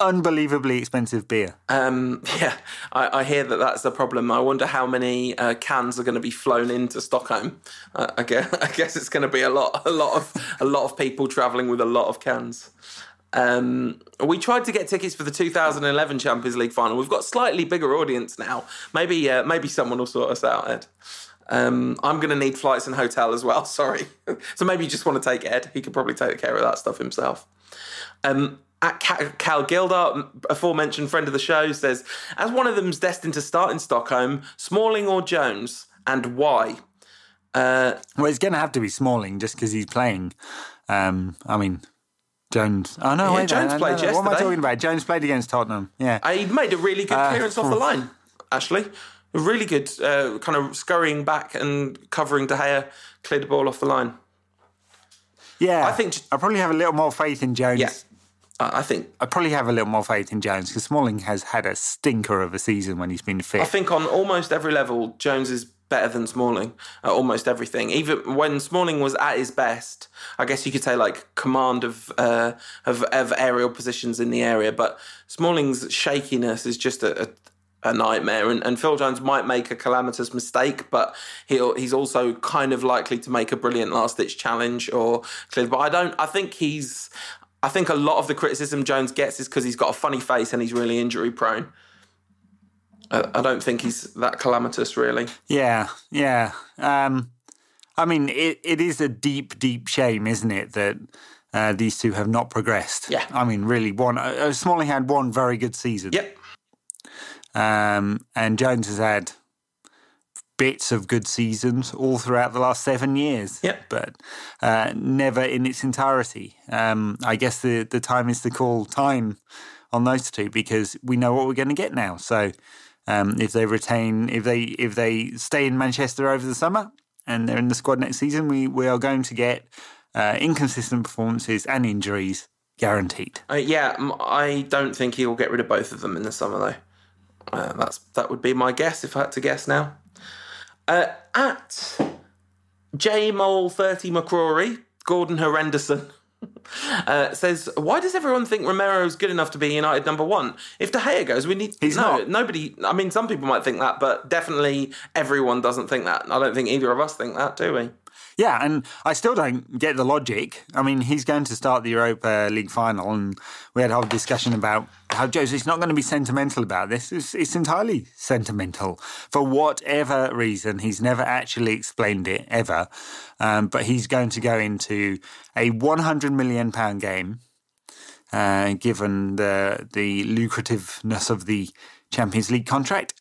Unbelievably expensive beer. Um, [LAUGHS] yeah, I, I hear that that's the problem. I wonder how many uh, cans are going to be flown into Stockholm. Uh, I guess [LAUGHS] I guess it's going to be a lot, a lot of a lot of people travelling with a lot of cans. Um, we tried to get tickets for the 2011 Champions League final. We've got slightly bigger audience now. Maybe uh, maybe someone will sort us out, Ed. Um, I'm going to need flights and hotel as well. [LAUGHS] Sorry. so maybe you just want to take Ed. He could probably take care of that stuff himself. Um, at Cal Gildart, aforementioned friend of the show, says, as one of them's destined to start in Stockholm, Smalling or Jones, and why? Uh, Well, it's going to have to be Smalling just because he's playing. Um, I mean, Jones. Oh, no, Yeah, wait, Jones no, no, played no, What am I yesterday. talking about? Jones played against Tottenham. Yeah. Uh, he made a really good clearance off the line, actually. A really good uh, kind of scurrying back and covering De Gea, cleared the ball off the line. Yeah. I think- I probably have a little more faith in Jones. Yeah. I I think I probably have a little more faith in Jones because Smalling has had a stinker of a season when he's been fit. I think on almost every level, Jones is better than Smalling at almost everything. Even when Smalling was at his best, I guess you could say like command of uh, of, of aerial positions in the area. But Smalling's shakiness is just a, a, a nightmare. And, and Phil Jones might make a calamitous mistake, but he'll he's also kind of likely to make a brilliant last ditch challenge or clear. But I don't. I think he's. I think a lot of the criticism Jones gets is because he's got a funny face and he's really injury prone. I I don't think he's that calamitous, really. Yeah, yeah. Um, I mean, it, it is a deep, deep shame, isn't it, that uh, these two have not progressed. Yeah. I mean, really, one. Uh, Smalling had one very good season. Yep. Um, and Jones has had bits of good seasons all throughout the last seven years. Yep. But uh, never in its entirety. Um, I guess the, the time is to call time on those two because we know what we're going to get now. So um, if they retain, if they if they stay in Manchester over the summer and they're in the squad next season, we, we are going to get uh, inconsistent performances and injuries guaranteed. Uh, yeah, I don't think he'll get rid of both of them in the summer, though. Uh, that's that would be my guess if I had to guess now. Uh, at jmole30 McCrory, Gordon Henderson [LAUGHS] uh, says, "Why does everyone think Romero's good enough to be United number one? If De Gea goes, we need He's no not. nobody. I mean, some people might think that, but definitely everyone doesn't think that. I don't think either of us think that, do we? Yeah, and I still don't get the logic. I mean, he's going to start the Europa League final, and we had a whole discussion about how Jose's not going to be sentimental about this. It's, it's entirely sentimental. For whatever reason, he's never actually explained it, ever. Um, but he's going to go into a £100 million game, uh, given the, the lucrativeness of the Champions League contract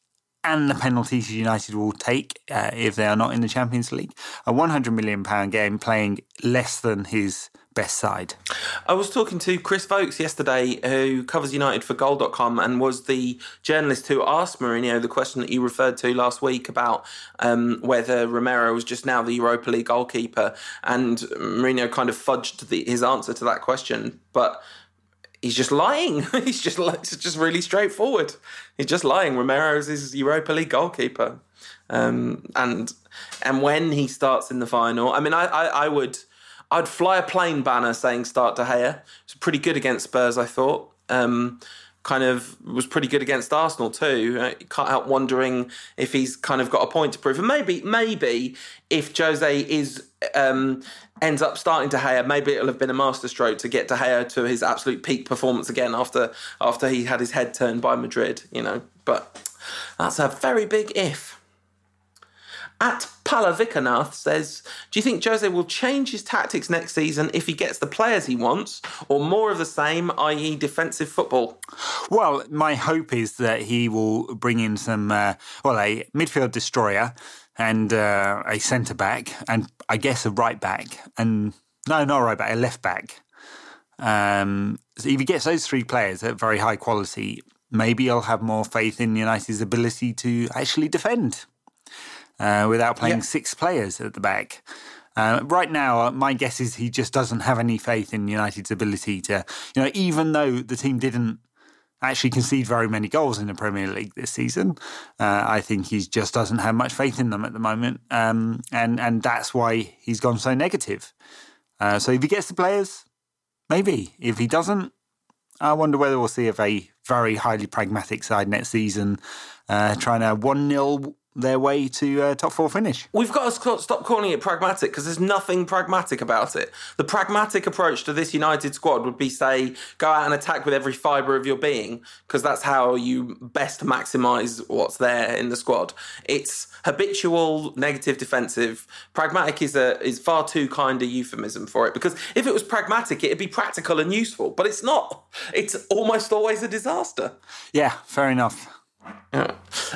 and the penalties United will take uh, if they are not in the Champions League. A 100 million pound game playing less than his best side. I was talking to Chris Vokes yesterday, who covers United for Goal.com and was the journalist who asked Mourinho the question that you referred to last week about um, whether Romero was just now the Europa League goalkeeper. And Mourinho kind of fudged the, his answer to that question. But he's just lying. [LAUGHS] he's just it's just really straightforward. He's just lying. Romero's his Europa League goalkeeper. Um, and and when he starts in the final, I mean, I, I, I would I'd fly a plane banner saying start De Gea. It's pretty good against Spurs, I thought. Um, kind of was pretty good against Arsenal too. Uh, can't help wondering if he's kind of got a point to prove. And maybe, maybe if Jose is um, ends up starting De Gea, maybe it'll have been a masterstroke to get De Gea to his absolute peak performance again after after he had his head turned by Madrid. You know, but that's a very big if. At Palavikanath says, Do you think Jose will change his tactics next season if he gets the players he wants, or more of the same, i.e., defensive football? Well, my hope is that he will bring in some, uh, well, a midfield destroyer and uh, a centre back, and I guess a right back, and no, not a right back, a left back. Um, so if he gets those three players at very high quality, maybe I'll have more faith in United's ability to actually defend uh, without playing yeah. six players at the back. Uh, right now, uh, my guess is he just doesn't have any faith in United's ability to, you know, even though the team didn't actually concede very many goals in the Premier League this season, uh, I think he just doesn't have much faith in them at the moment, um, and and that's why he's gone so negative. Uh, so if he gets the players, maybe. If he doesn't, I wonder whether we'll see a very very highly pragmatic side next season, uh, trying to one 0 their way to uh, top four finish. We've got to stop calling it pragmatic because there's nothing pragmatic about it. The pragmatic approach to this United squad would be say, go out and attack with every fibre of your being because that's how you best maximise what's there in the squad. It's habitual negative defensive. Pragmatic is a is far too kind a euphemism for it because if it was pragmatic, it'd be practical and useful, but it's not. It's almost always a disaster. Yeah, fair enough. Yeah.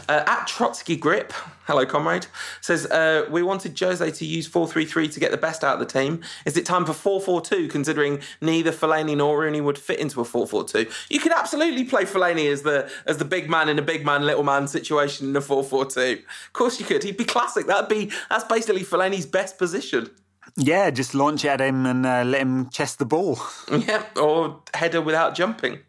Uh, at Trotsky Grip, hello comrade, says uh, we wanted Jose to use 4-3-3 to get the best out of the team. Is it time for 4-4-2 considering neither Fellaini nor Rooney would fit into a 4-4-2? You could absolutely play Fellaini as the as the big man in a big man little man situation in a 4-4-2. Of course you could. He'd be classic. That'd be that's basically Fellaini's best position. Yeah, just launch at him and uh, let him chest the ball. [LAUGHS] Yeah, or header without jumping.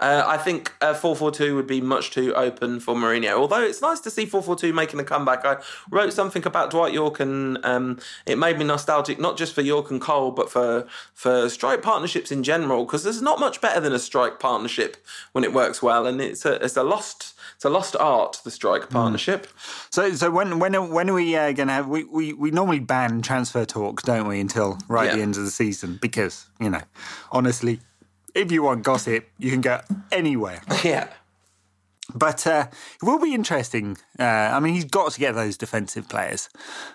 Uh, I think uh, 442 would be much too open for Mourinho. Although it's nice to see 442 making a comeback. I wrote something about Dwight Yorke, and um, it made me nostalgic, not just for Yorke and Cole, but for, for strike partnerships in general, because there's not much better than a strike partnership when it works well. And it's a, it's a lost it's a lost art, the strike partnership. Mm. So, so when when when are we uh, going to have? We, we we normally ban transfer talks, don't we, until right yeah. the end of the season? Because you know, honestly, if you want gossip, you can go anywhere. [LAUGHS] Yeah. But uh, it will be interesting. Uh, I mean, he's got to get those defensive players,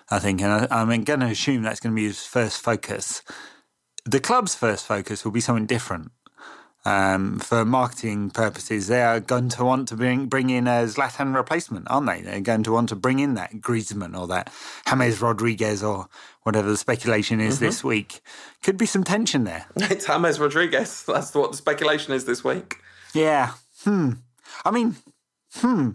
I think, and I, I'm going to assume that's going to be his first focus. The club's first focus will be something different um, for marketing purposes, they are going to want to bring bring in a Zlatan replacement, aren't they? They're going to want to bring in that Griezmann or that James Rodriguez or whatever the speculation is mm-hmm. this week. Could be some tension there. [LAUGHS] It's James Rodriguez. That's what the speculation is this week. Yeah. Hmm. I mean, hmm.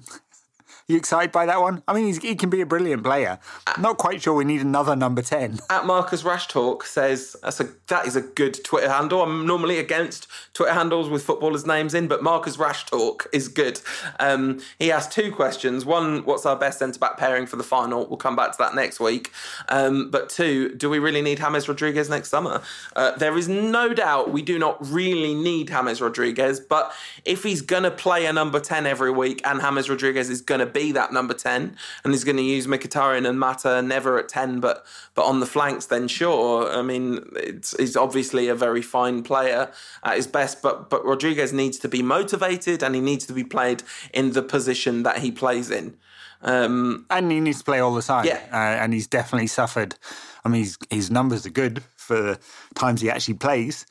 You excited by that one? I mean, he can be a brilliant player. I'm not quite sure we need another number 10. At Marcus Rash Talk says, that's a, that is a good Twitter handle. I'm normally against Twitter handles with footballers' names in, but Marcus Rash Talk is good. Um, he asked two questions. One, what's our best centre back pairing for the final? We'll come back to that next week. Um, but two, do we really need James Rodriguez next summer? Uh, there is no doubt we do not really need James Rodriguez, but if he's going to play a number 10 every week and James Rodriguez is going to be that number 10 and he's going to use Mkhitaryan and Mata never at 10 but but on the flanks then sure. I mean it's he's obviously a very fine player at his best but but Rodriguez needs to be motivated and he needs to be played in the position that he plays in. Um, and he needs to play all the time. Yeah. Uh, and he's definitely suffered. I mean his, his numbers are good for times he actually plays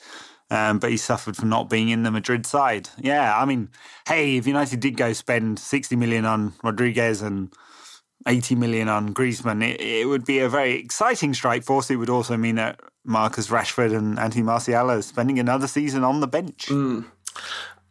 um, but he suffered from not being in the Madrid side. Yeah, I mean, hey, if United did go spend 60 million on Rodriguez and 80 million on Griezmann, it, it would be a very exciting strike force. It would also mean that Marcus Rashford and Anthony Martial are spending another season on the bench. Mm.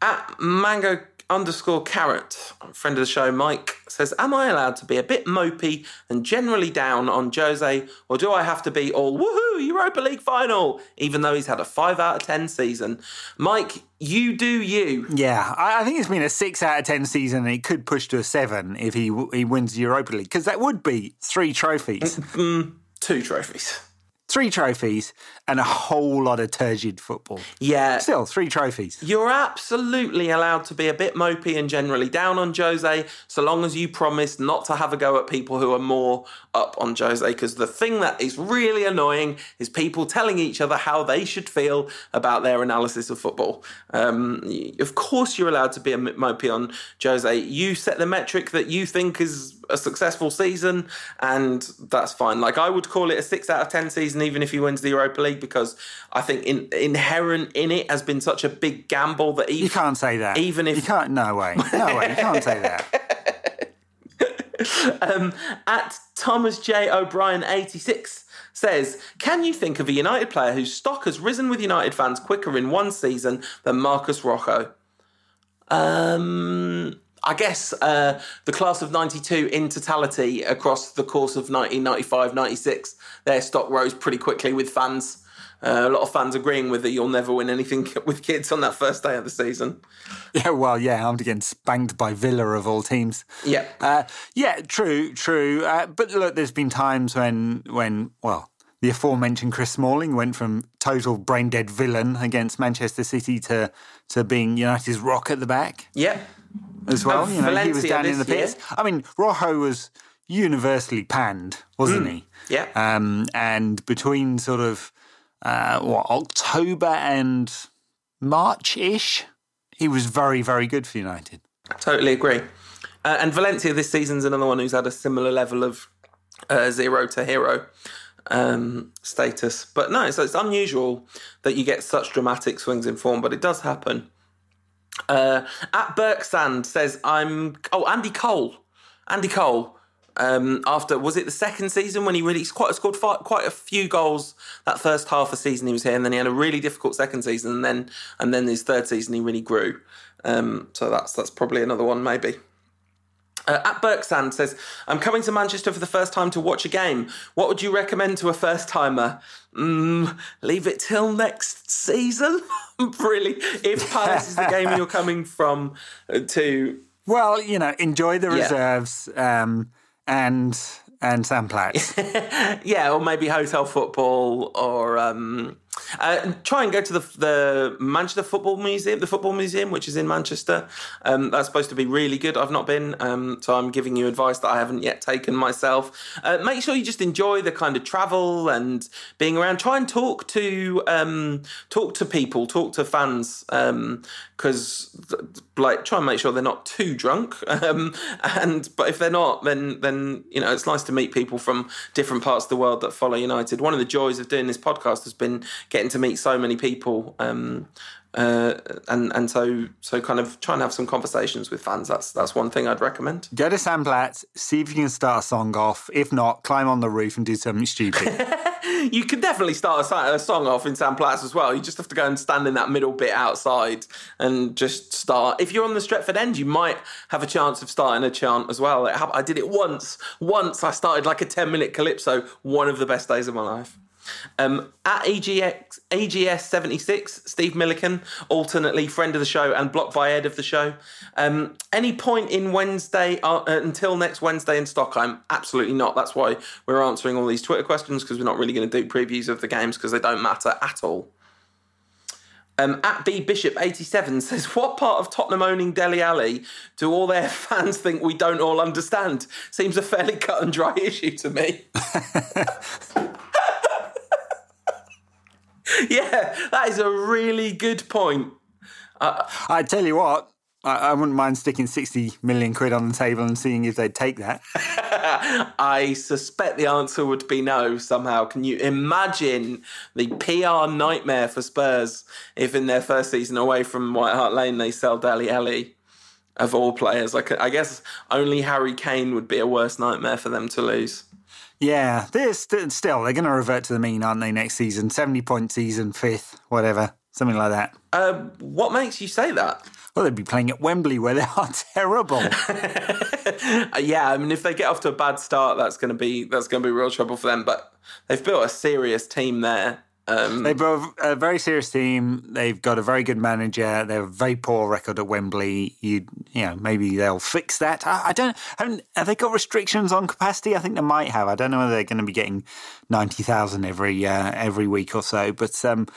At Mango underscore carrot, friend of the show, Mike says, Am I allowed to be a bit mopey and generally down on Jose, or do I have to be all woohoo, Europa League final, even though he's had a 5 out of 10 season? Mike, you do you. Yeah, I think it's been a 6 out of 10 season, and it could push to a 7 if he, he wins the Europa League, because that would be three trophies. Mm, two trophies. Three trophies and a whole lot of turgid football. Yeah. Still, three trophies. You're absolutely allowed to be a bit mopey and generally down on Jose, so long as you promise not to have a go at people who are more up on Jose. Because the thing that is really annoying is people telling each other how they should feel about their analysis of football. Um, of course, you're allowed to be a mopey on Jose. You set the metric that you think is a successful season, and that's fine. Like I would call it a six out of ten season, even if he wins the Europa League, because I think in, inherent in it has been such a big gamble that even, You can't say that. Even if you can't, no way, no way, you can't say that. [LAUGHS] um, at Thomas J O'Brien eighty six says, Can you think of a United player whose stock has risen with United fans quicker in one season than Marcos Rojo? Um, I guess uh, the class of 92 in totality across the course of 1995 96, their stock rose pretty quickly with fans. Uh, a lot of fans agreeing with that you'll never win anything [LAUGHS] with kids on that first day of the season. Yeah, well, yeah, I'm getting spanked by Villa of all teams. Yeah. Uh, yeah, true, true. Uh, but look, there's been times when, when well, the aforementioned Chris Smalling went from total brain dead villain against Manchester City to to being United's rock at the back. Yeah. As well, Uh, you know, he was down in the pits. I mean, Rojo was universally panned, wasn't he? Yeah. Um, and between sort of uh, what October and March ish, he was very, very good for United. Totally agree. Uh, and Valencia this season's another one who's had a similar level of uh, zero to hero um, status. But no, so it's unusual that you get such dramatic swings in form, but it does happen. Uh, at Berksand says, I'm. Oh, Andy Cole. Andy Cole. Um, after was it the second season when he really quite scored five, quite a few goals that first half of season he was here, and then he had a really difficult second season, and then and then his third season he really grew. Um, so that's that's probably another one maybe. Uh, at Berksand says, I'm coming to Manchester for the first time to watch a game. What would you recommend to a first timer? Mm, leave it till next season? [LAUGHS] really? If Palace is the game you're coming from uh, to. Well, you know, enjoy the Yeah. reserves um, and and Sam Platts. [LAUGHS] Yeah, or maybe hotel football or. Um, uh, try and go to the the Manchester Football Museum, the Football Museum, which is in Manchester. Um, that's supposed to be really good. I've not been, um, so I'm giving you advice that I haven't yet taken myself. Uh, make sure you just enjoy the kind of travel and being around. Try and talk to um, talk to people, talk to fans, because like try and make sure they're not too drunk. [LAUGHS] Um, and but if they're not, then then you know it's nice to meet people from different parts of the world that follow United. One of the joys of doing this podcast has been getting to meet so many people. Um, uh, and and so so kind of try and have some conversations with fans. That's that's one thing I'd recommend. Go to Sam Platts, see if you can start a song off. If not, climb on the roof and do something stupid. [LAUGHS] You can definitely start a, a song off in Sam Platts as well. You just have to go and stand in that middle bit outside and just start. If you're on the Stretford end, you might have a chance of starting a chant as well. I did it once. Once I started like a 10 minute calypso, one of the best days of my life. Um, at AGX, AGS76, Steve Milliken, alternately friend of the show and blocked by Ed of the show. Um, any point in Wednesday uh, until next Wednesday in Stockholm? Absolutely not. That's why we're answering all these Twitter questions because we're not really going to do previews of the games because they don't matter at all. Um, at B Bishop 87 says, What part of Tottenham owning Dele Alli do all their [LAUGHS] fans think we don't all understand? Seems a fairly cut and dry [LAUGHS] issue to me. [LAUGHS] [LAUGHS] yeah, that is a really good point. I tell you what, I, I wouldn't mind sticking 60 million quid on the table and seeing if they'd take that. [LAUGHS] I suspect the answer would be no somehow. Can you imagine the PR nightmare for Spurs if in their first season away from White Hart Lane they sell Dele Alli? Of all players, I, could- I guess only Harry Kane would be a worse nightmare for them to lose. Yeah, they're st- still, they're going to revert to the mean, aren't they, next season? 70 point season, fifth, whatever, something like that. Uh, what makes you say that? Well, they'd be playing at Wembley where they are [LAUGHS] terrible. [LAUGHS] Uh, yeah, I mean, if they get off to a bad start, that's going to be that's going to be real trouble for them. But they've built a serious team there. Um, They've got a very serious team. They've got a very good manager. They have a very poor record at Wembley. You, you know, maybe they'll fix that. I, I don't. Haven't they got restrictions on capacity? I think they might have. I don't know whether they're going to be getting ninety thousand every uh, every week or so. But um,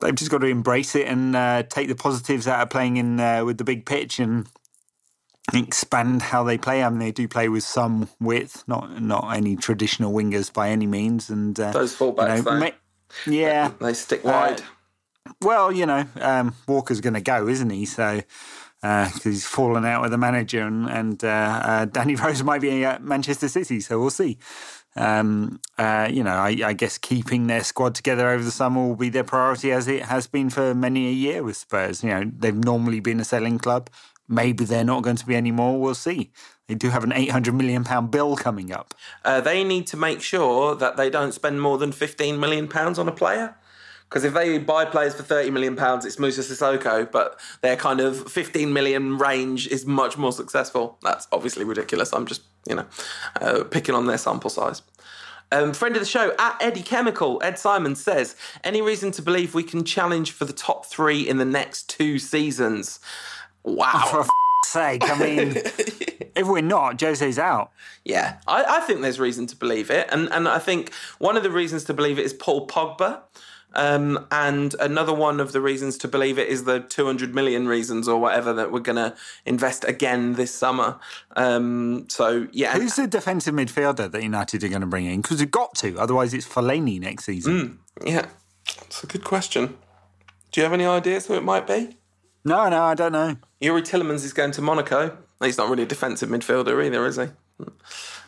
they've just got to embrace it and uh, take the positives out of playing in uh, with the big pitch and expand how they play. I mean, they do play with some width, not not any traditional wingers by any means. And uh, Those fullbacks, you know, yeah. they stick wide. Well, you know, um, Walker's going to go, isn't he? So. Because he's fallen out with the manager, and, and uh, uh, Danny [LAUGHS] Rose might be at Manchester City, so we'll see. Um, uh, you know, I, I, guess keeping their squad together over the summer will be their priority, as it has been for many a year with Spurs. You know, they've normally been a selling club. Maybe they're not going to be anymore. We'll see. They do have an eight hundred million pound bill coming up. Uh, they need to make sure that they don't spend more than fifteen million pounds on a player. Because if they buy players for thirty million pounds, it's Moussa Sissoko, but their kind of £15 million range is much more successful. That's obviously ridiculous. I'm just you know uh, picking on their sample size. Um, friend of the show at Eddie Chemical, Ed Simon says, "Any reason to believe we can challenge for the top three in the next two seasons?" Wow. For f- sake, I mean, [LAUGHS] if we're not, Jose's out. Yeah, I, I, think there's reason to believe it, and and I think one of the reasons to believe it is Paul Pogba. Um, and another one of the reasons to believe it is the 200 million reasons or whatever that we're going to invest again this summer. Um, so, yeah. Who's the defensive midfielder that United are going to bring in? Because we've got to, otherwise it's Fellaini next season. Mm, yeah, it's a good question. Do you have any ideas who it might be? No, no, I don't know. Youri Tielemans is going to Monaco. He's not really a defensive midfielder either, is he?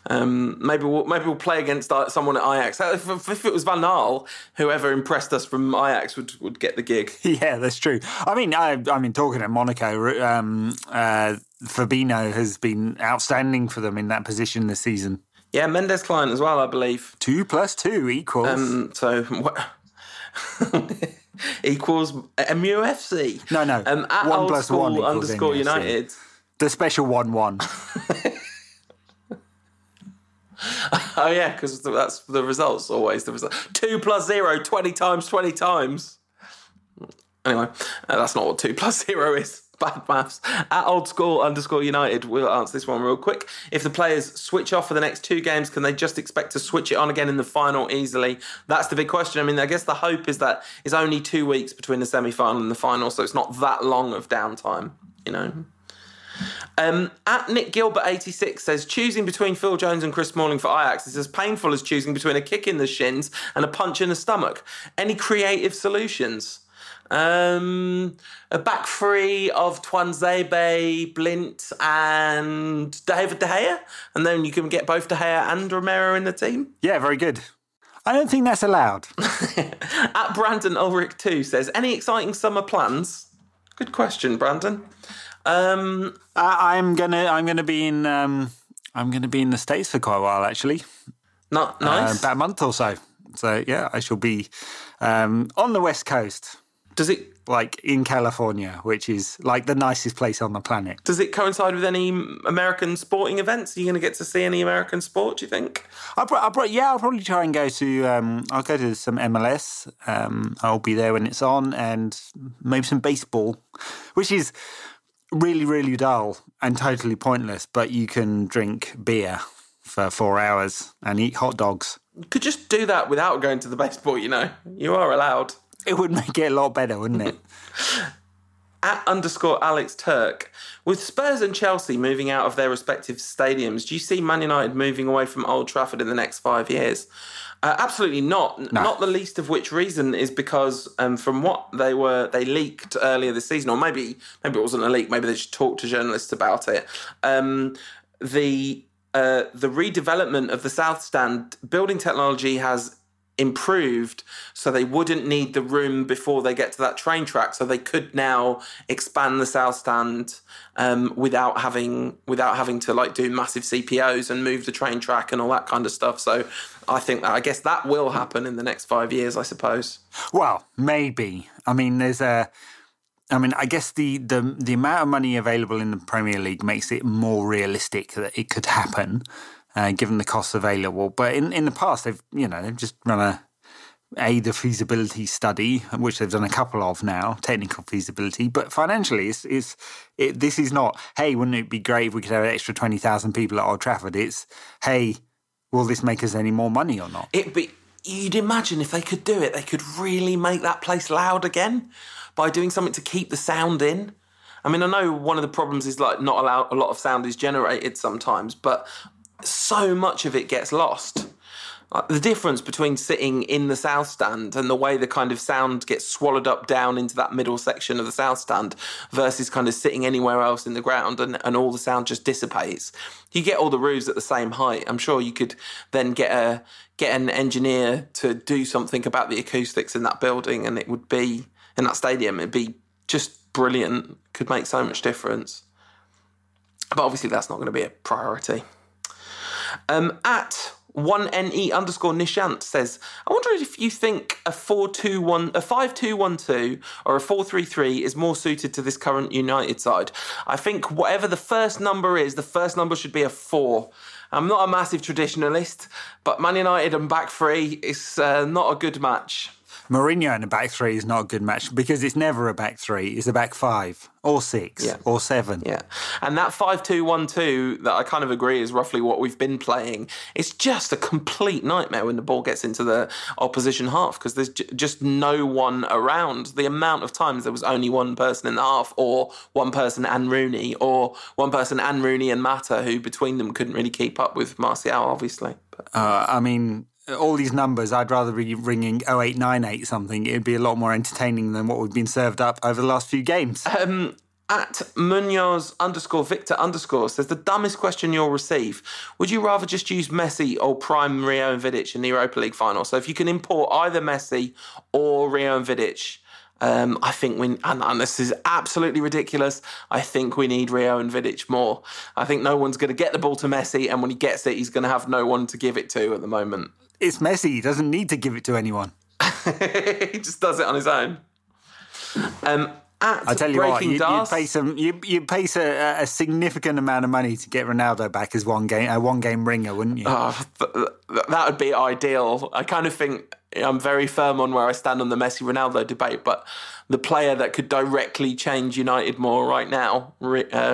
Um, maybe we'll maybe we'll play against uh, someone at Ajax. If, if, it was Van Gaal, whoever impressed us from Ajax would, would get the gig. [LAUGHS] Yeah, that's true. I mean, I, I mean, talking at Monaco, um, uh, Fabinho has been outstanding for them in that position this season. Yeah, Mendes client as well, I believe. Two plus two equals. Um, so [LAUGHS] what? Equals MUFC. No, no. Um, at one old plus school one underscore MUFC. United. The special one-one. [LAUGHS] Oh yeah, because that's the results always the result. Two plus zero, 20 times, twenty times. Anyway, uh, that's not what two plus zero is. Bad maths. At old school underscore United, we'll answer this one real quick. If the players switch off for the next two games, can they just expect to switch it on again in the final easily? That's the big question. I mean, I guess the hope is that it's only two weeks between the semi final and the final, so it's not that long of downtime, you know. Um, at Nick Gilbert 86 says choosing between Phil Jones and Chris Smalling for Ajax is as painful as choosing between a kick in the shins and a punch in the stomach. Any creative solutions? Um, a back three of Tuanzebe, Blind, and David De Gea, and then you can get both De Gea and Romero in the team. Yeah, very good. I don't think that's allowed. [LAUGHS] At Brandon Ulrich 2 says, any exciting summer plans? Good question, Brandon. Um, I, I'm gonna I'm gonna be in um, I'm gonna be in the states for quite a while actually. not Uh, nice. about a month or so. So yeah, I shall be um, on the west coast, Does it like in California, which is like the nicest place on the planet. Does it coincide with any American sporting events? Are you going to get to see any American sport? Do you think? I brought, I brought, yeah, I'll probably try and go to. Um, I'll go to some MLS. Um, I'll be there when it's on, and maybe some baseball, which is really, really dull and totally pointless. But you can drink beer for four hours and eat hot dogs. You could just do that without going to the baseball. You know, you are allowed. It would make it a lot better, wouldn't it? [LAUGHS] At underscore Alex Turk, with Spurs and Chelsea moving out of their respective stadiums, do you see Man United moving away from Old Trafford in the next five years? Uh, absolutely not. Not the least of which reason is because um, from what they were, they leaked earlier this season, or maybe maybe it wasn't a leak. Maybe they just talked to journalists about it. Um, the uh, the redevelopment of the South Stand building technology has improved so they wouldn't need the room before they get to that train track so they could now expand the south stand um, without having without having to like do massive cpos and move the train track and all that kind of stuff so i think that i guess that will happen in the next five years i suppose Well, maybe. I mean, there's a. I mean, I guess the, the the amount of money available in the Premier League makes it more realistic that it could happen, uh, given the costs available. But in, in the past, they've you know they've just run a a the feasibility study, which they've done a couple of now, technical feasibility, but financially, it's, it's it, this is not. Hey, wouldn't it be great if we could have an extra twenty thousand people at Old Trafford? It's hey, will this make us any more money or not? It'd be. You'd imagine if they could do it, they could really make that place loud again by doing something to keep the sound in. I mean, I know one of the problems is like not allow a lot of sound is generated sometimes, but so much of it gets lost. The difference between sitting in the south stand and the way the kind of sound gets swallowed up down into that middle section of the south stand versus kind of sitting anywhere else in the ground and, and all the sound just dissipates. You get all the roofs at the same height. I'm sure you could then get a get an engineer to do something about the acoustics in that building and it would be in that stadium, it'd be just brilliant. Could make so much difference. But obviously that's not going to be a priority. Um, at one ne underscore nishant says, I wonder if you think a four two one, a five two one two, or a four three three is more suited to this current United side. I think whatever the first number is, the first number should be a four. I'm not a massive traditionalist, but Man United and back three is uh, not a good match. Mourinho in a back three is not a good match because it's never a back three. It's a back five or six Yeah. or seven. Yeah. And that 5 2 1 2 that I kind of agree is roughly what we've been playing. It's just a complete nightmare when the ball gets into the opposition half because there's j- just no one around. The amount of times there was only one person in the half, or one person and Rooney, or one person and Rooney and Mata, who between them couldn't really keep up with Martial, obviously. But Uh, I mean, all these numbers, I'd rather be ringing 0898 something. It'd be a lot more entertaining than what we've been served up over the last few games. Um, at Munoz underscore Victor underscore says the dumbest question you'll receive. Would you rather just use Messi or prime Rio and Vidic in the Europa League final? So if you can import either Messi or Rio and Vidic, um, I think we, and, and this is absolutely ridiculous. I think we need Rio and Vidic more. I think no one's going to get the ball to Messi, and when he gets it, he's going to have no one to give it to at the moment. It's Messi. He doesn't need to give it to anyone. [LAUGHS] he just does it on his own. Um, I tell you what, you, you'd pay some, you you pay a, a significant amount of money to get Ronaldo back as one game, a one game ringer, wouldn't you? Oh, th- th- that would be ideal. I kind of think I'm very firm on where I stand on the Messi Ronaldo debate, but the player that could directly change United more right now, uh,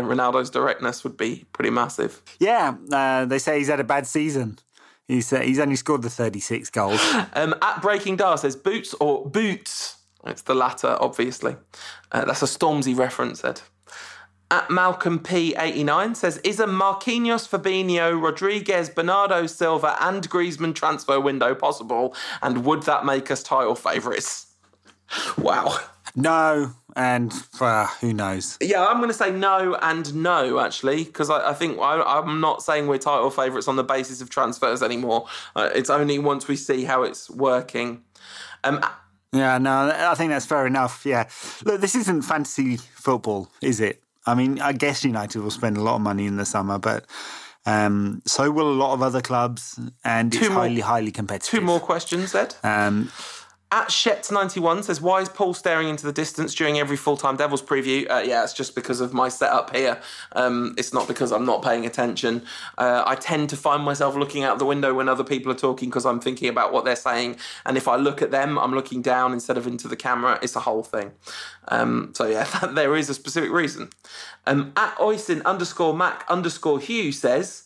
Ronaldo's directness would be pretty massive. Yeah, uh, they say he's had a bad season. He's uh, he's only scored the 36 goals. [GASPS] Um, at Breaking Dar says boots or boots. It's the latter, obviously. Uh, that's a Stormzy reference, Ed. At Malcolm P89 says, is a Marquinhos, Fabinho, Rodriguez, Bernardo Silva, and Griezmann transfer window possible? And would that make us title favourites? [LAUGHS] Wow. no, and uh, who knows? Yeah, I'm going to say no and no, actually, because I, I think I, I'm not saying we're title favourites on the basis of transfers anymore. Uh, it's only once we see how it's working. Um, Yeah, no, I think that's fair enough. Yeah, look, this isn't fantasy football, is it? I mean, I guess United will spend a lot of money in the summer, but um, so will a lot of other clubs, and it's Two more- highly, highly competitive. two more questions, Ed. Um, At Shet91 says, Why is Paul staring into the distance during every full time Devils preview? Uh, yeah, it's just because of my setup here. Um, it's not because I'm not paying attention. Uh, I tend to find myself looking out the window when other people are talking because I'm thinking about what they're saying. And if I look at them, I'm looking down instead of into the camera. It's a whole thing. Um, so, yeah, [LAUGHS] there is a specific reason. Um, at Oisin underscore Mac underscore Hugh says,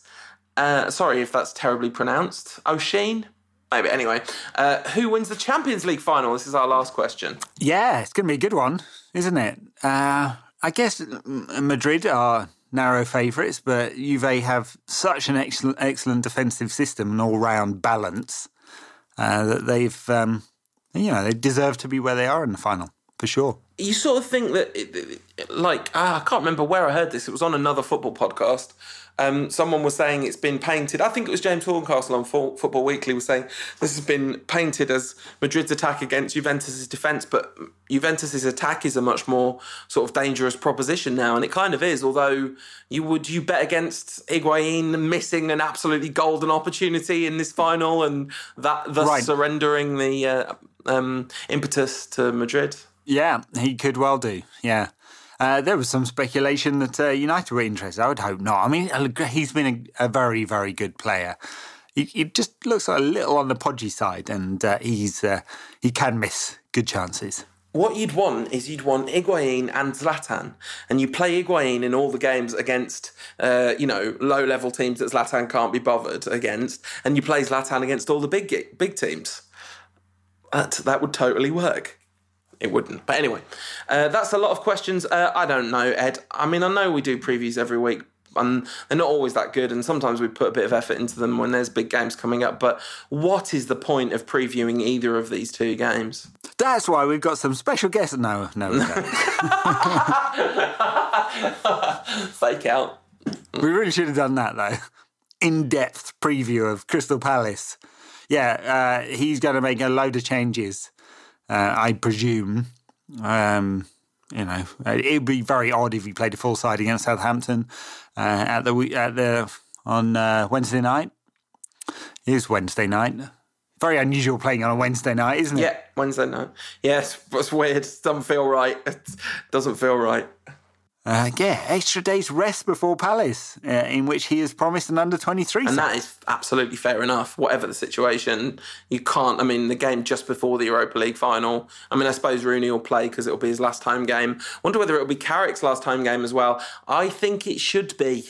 uh, Sorry if that's terribly pronounced. O'Sheen? Maybe. Anyway, uh, who wins the Champions League final? This is our last question. yeah, it's going to be a good one, isn't it? Uh, I guess Madrid are narrow favourites, but Juve have such an excellent, excellent defensive system and all-round balance uh, that they've, um, you know, they deserve to be where they are in the final for sure. You sort of think that, it- like, ah, I can't remember where I heard this. It was on another football podcast. Um, someone was saying it's been painted. I think it was James Horncastle on Fo- Football Weekly was saying this has been painted as Madrid's attack against Juventus's defence, but Juventus's attack is a much more sort of dangerous proposition now, and it kind of is. Although you would you bet against Higuain missing an absolutely golden opportunity in this final, and that thus Right. surrendering the uh, um, impetus to Madrid. Yeah, he could well do. Yeah. Uh, there was some speculation that uh, United were interested. I would hope not. I mean, he's been a, a very, very good player. he, he just looks a little on the podgy side, and uh, he's uh, he can miss good chances. What you'd want is you'd want Higuain and Zlatan, and you play Higuain in all the games against, uh, you know, low level teams that Zlatan can't be bothered against, and you play Zlatan against all the big big teams. That that would totally work. It wouldn't, but anyway, uh, that's a lot of questions. Uh, I don't know, Ed. I mean, I know we do previews every week, and they're not always that good. And sometimes we put a bit of effort into them when there's big games coming up. But what is the point of previewing either of these two games? That's why we've got some special guests. No, no, we don't. [LAUGHS] Fake out. we really should have done that though. In-depth preview of Crystal Palace. Yeah, uh, he's going to make a load of changes. Uh, I presume. Um, you know, it would be very odd if he played a full side against Southampton uh, at the at the on uh, Wednesday night. It is Wednesday night. Very unusual playing on a Wednesday night, isn't it? Yeah, Wednesday night. Yes, it's weird. Doesn't feel right. It doesn't feel right. Uh, yeah, extra day's rest before Palace, uh, in which he has promised an under 23. And that is absolutely fair enough, whatever the situation. You can't, I mean, the game just before the Europa League final. I mean, I suppose Rooney will play because it'll be his last home game. Wonder whether it'll be Carrick's last home game as well. I think it should be.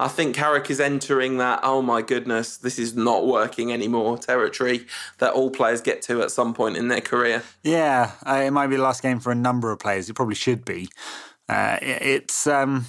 I think Carrick is entering that, oh my goodness, this is not working anymore territory that all players get to at some point in their career. Yeah, uh, it might be the last game for a number of players. It probably should be. Uh, it's, um,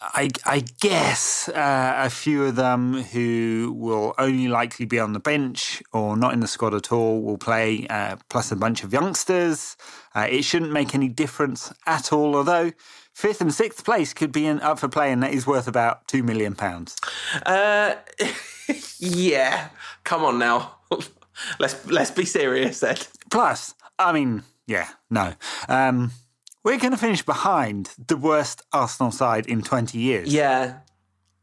I, I guess, uh, a few of them who will only likely be on the bench or not in the squad at all will play, uh, plus a bunch of youngsters. Uh, it shouldn't make any difference at all, although fifth and sixth place could be in, up for play, and that is worth about two million pounds. Uh, [LAUGHS] yeah, come on now, [LAUGHS] let's let's be serious, Ed. Plus, I mean, yeah, no. Um, we're going to finish behind the worst Arsenal side in 20 years. Yeah,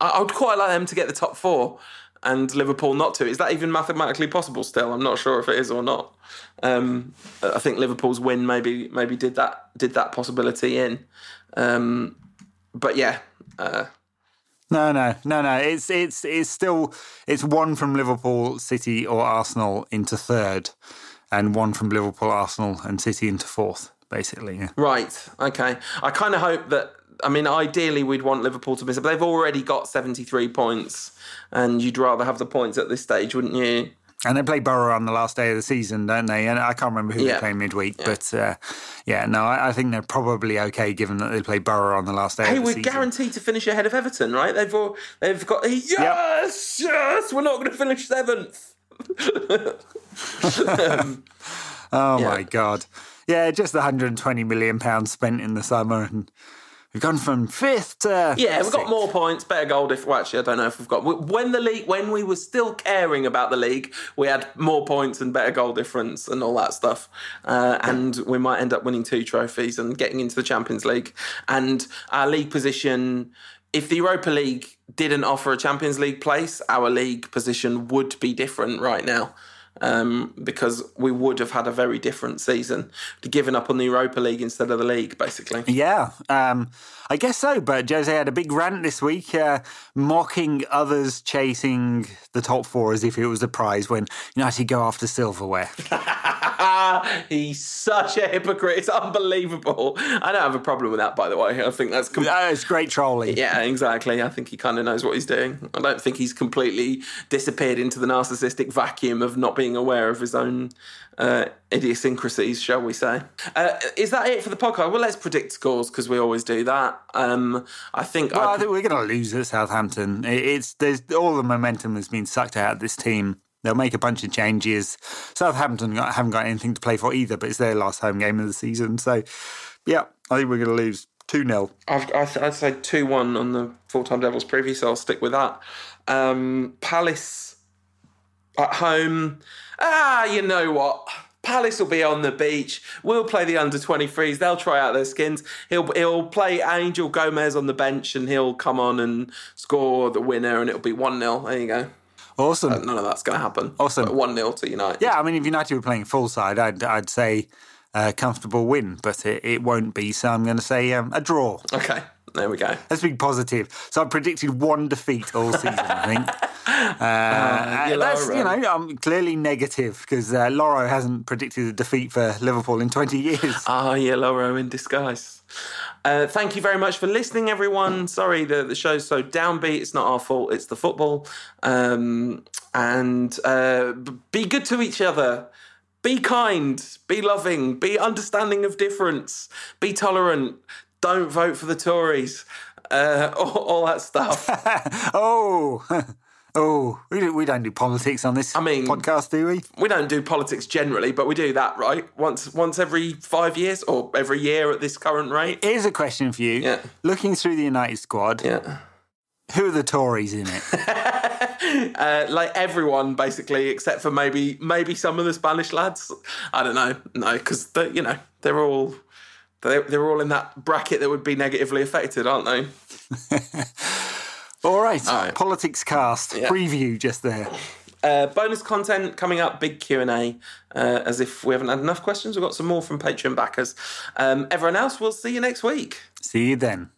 I, I would quite like them to get the top four and Liverpool not to. Is that even mathematically possible? Still, I'm not sure if it is or not. Um, I think Liverpool's win maybe maybe did that did that possibility in. Um, but yeah. Uh, no, no, no, no. It's it's it's still it's one from Liverpool, City, or Arsenal into third, and one from Liverpool, Arsenal, and City into fourth. Basically, yeah. Right. Okay. I kind of hope that. I mean, ideally, we'd want Liverpool to miss it, but they've already got seventy-three points, and you'd rather have the points at this stage, wouldn't you? And they play Boro on the last day of the season, don't they? And I can't remember who Yeah. they play midweek, Yeah. but uh, yeah, no, I, I think they're probably okay given that they play Boro on the last day Hey, of the we're season. guaranteed to finish ahead of Everton, right? They've all, they've got yes, yes. We're not going to finish seventh. [LAUGHS] [LAUGHS] Oh Yeah. my god! Yeah, just 120 million pounds spent in the summer, and we've gone from fifth to Yeah, we've got more points, better goal difference. Well, actually, I don't know if we've got. When the league, when we were still caring about the league, we had more points and better goal difference and all that stuff. Uh, and we might end up winning two trophies and getting into the Champions League. And our league position, if the Europa League didn't offer a Champions League place, our league position would be different right now. Um, because we would have had a very different season, given up on the Europa League instead of the league, basically. Yeah, um, I guess so. But Jose had a big rant this week, uh, mocking others chasing the top four as if it was a prize when United go after silverware. [LAUGHS] [LAUGHS] He's such a hypocrite. It's unbelievable. I don't have a problem with that, by the way. I think that's. Com- Uh, it's great trolling. yeah, exactly. I think he kind of knows what he's doing. I don't think he's completely disappeared into the narcissistic vacuum of not being aware of his own uh, idiosyncrasies, shall we say. Uh, is that it for the podcast? Well, let's predict scores because we always do that. Um, I think. Well, I I think we're going to lose at Southampton. It's there's all the momentum has been sucked out of this team. They'll make a bunch of changes. Southampton haven't got anything to play for either, but it's their last home game of the season. So, yeah, I think we're going to lose two 0 I've, I th- I'd say 2 1 on the full time Devils preview, so I'll stick with that. Um, Palace at home. Ah, you know what? Palace will be on the beach. We'll play the under 23s. They'll try out their skins. He'll he'll play Angel Gomes on the bench and he'll come on and score the winner and it'll be 1 0. There you go. Awesome. None of that's going to happen. Awesome. 1 0 to United. Yeah, I mean, if United were playing full side, I'd I'd say a comfortable win, but it, it won't be. So I'm going to say um, a draw. Okay. There we go. Let's be positive. So I predicted one defeat all season, I think. [LAUGHS] Uh, you're that's, you know, I'm clearly negative because uh, Loro hasn't predicted a defeat for Liverpool in 20 years. [LAUGHS] Ah, yeah, Loro in disguise. Uh, thank you very much for listening, everyone. Sorry, the, the show's so downbeat. It's not our fault, it's the football. Um, and uh, be good to each other. Be kind, be loving, be understanding of difference, be tolerant. Don't vote for the Tories. Uh, [LAUGHS] all, all that stuff. [LAUGHS] oh, [LAUGHS] oh, we don't, we don't do politics on this I mean- podcast, do we? we don't do politics generally, but we do that right once once every five years or every year at this current rate. Here's a question for you. Yeah. Looking through the United squad, Yeah. who are the Tories in it? Uh, like everyone basically, except for maybe maybe some of the Spanish lads. I don't know, no, because you know they're all they're, they're all in that bracket that would be negatively affected, aren't they? [LAUGHS] All right, All right. politics cast Yeah. preview just there. Uh, bonus content coming up, big Q and A. Uh, as if we haven't had enough questions, we've got some more from Patreon backers. Um, everyone else, we'll see you next week. See you then.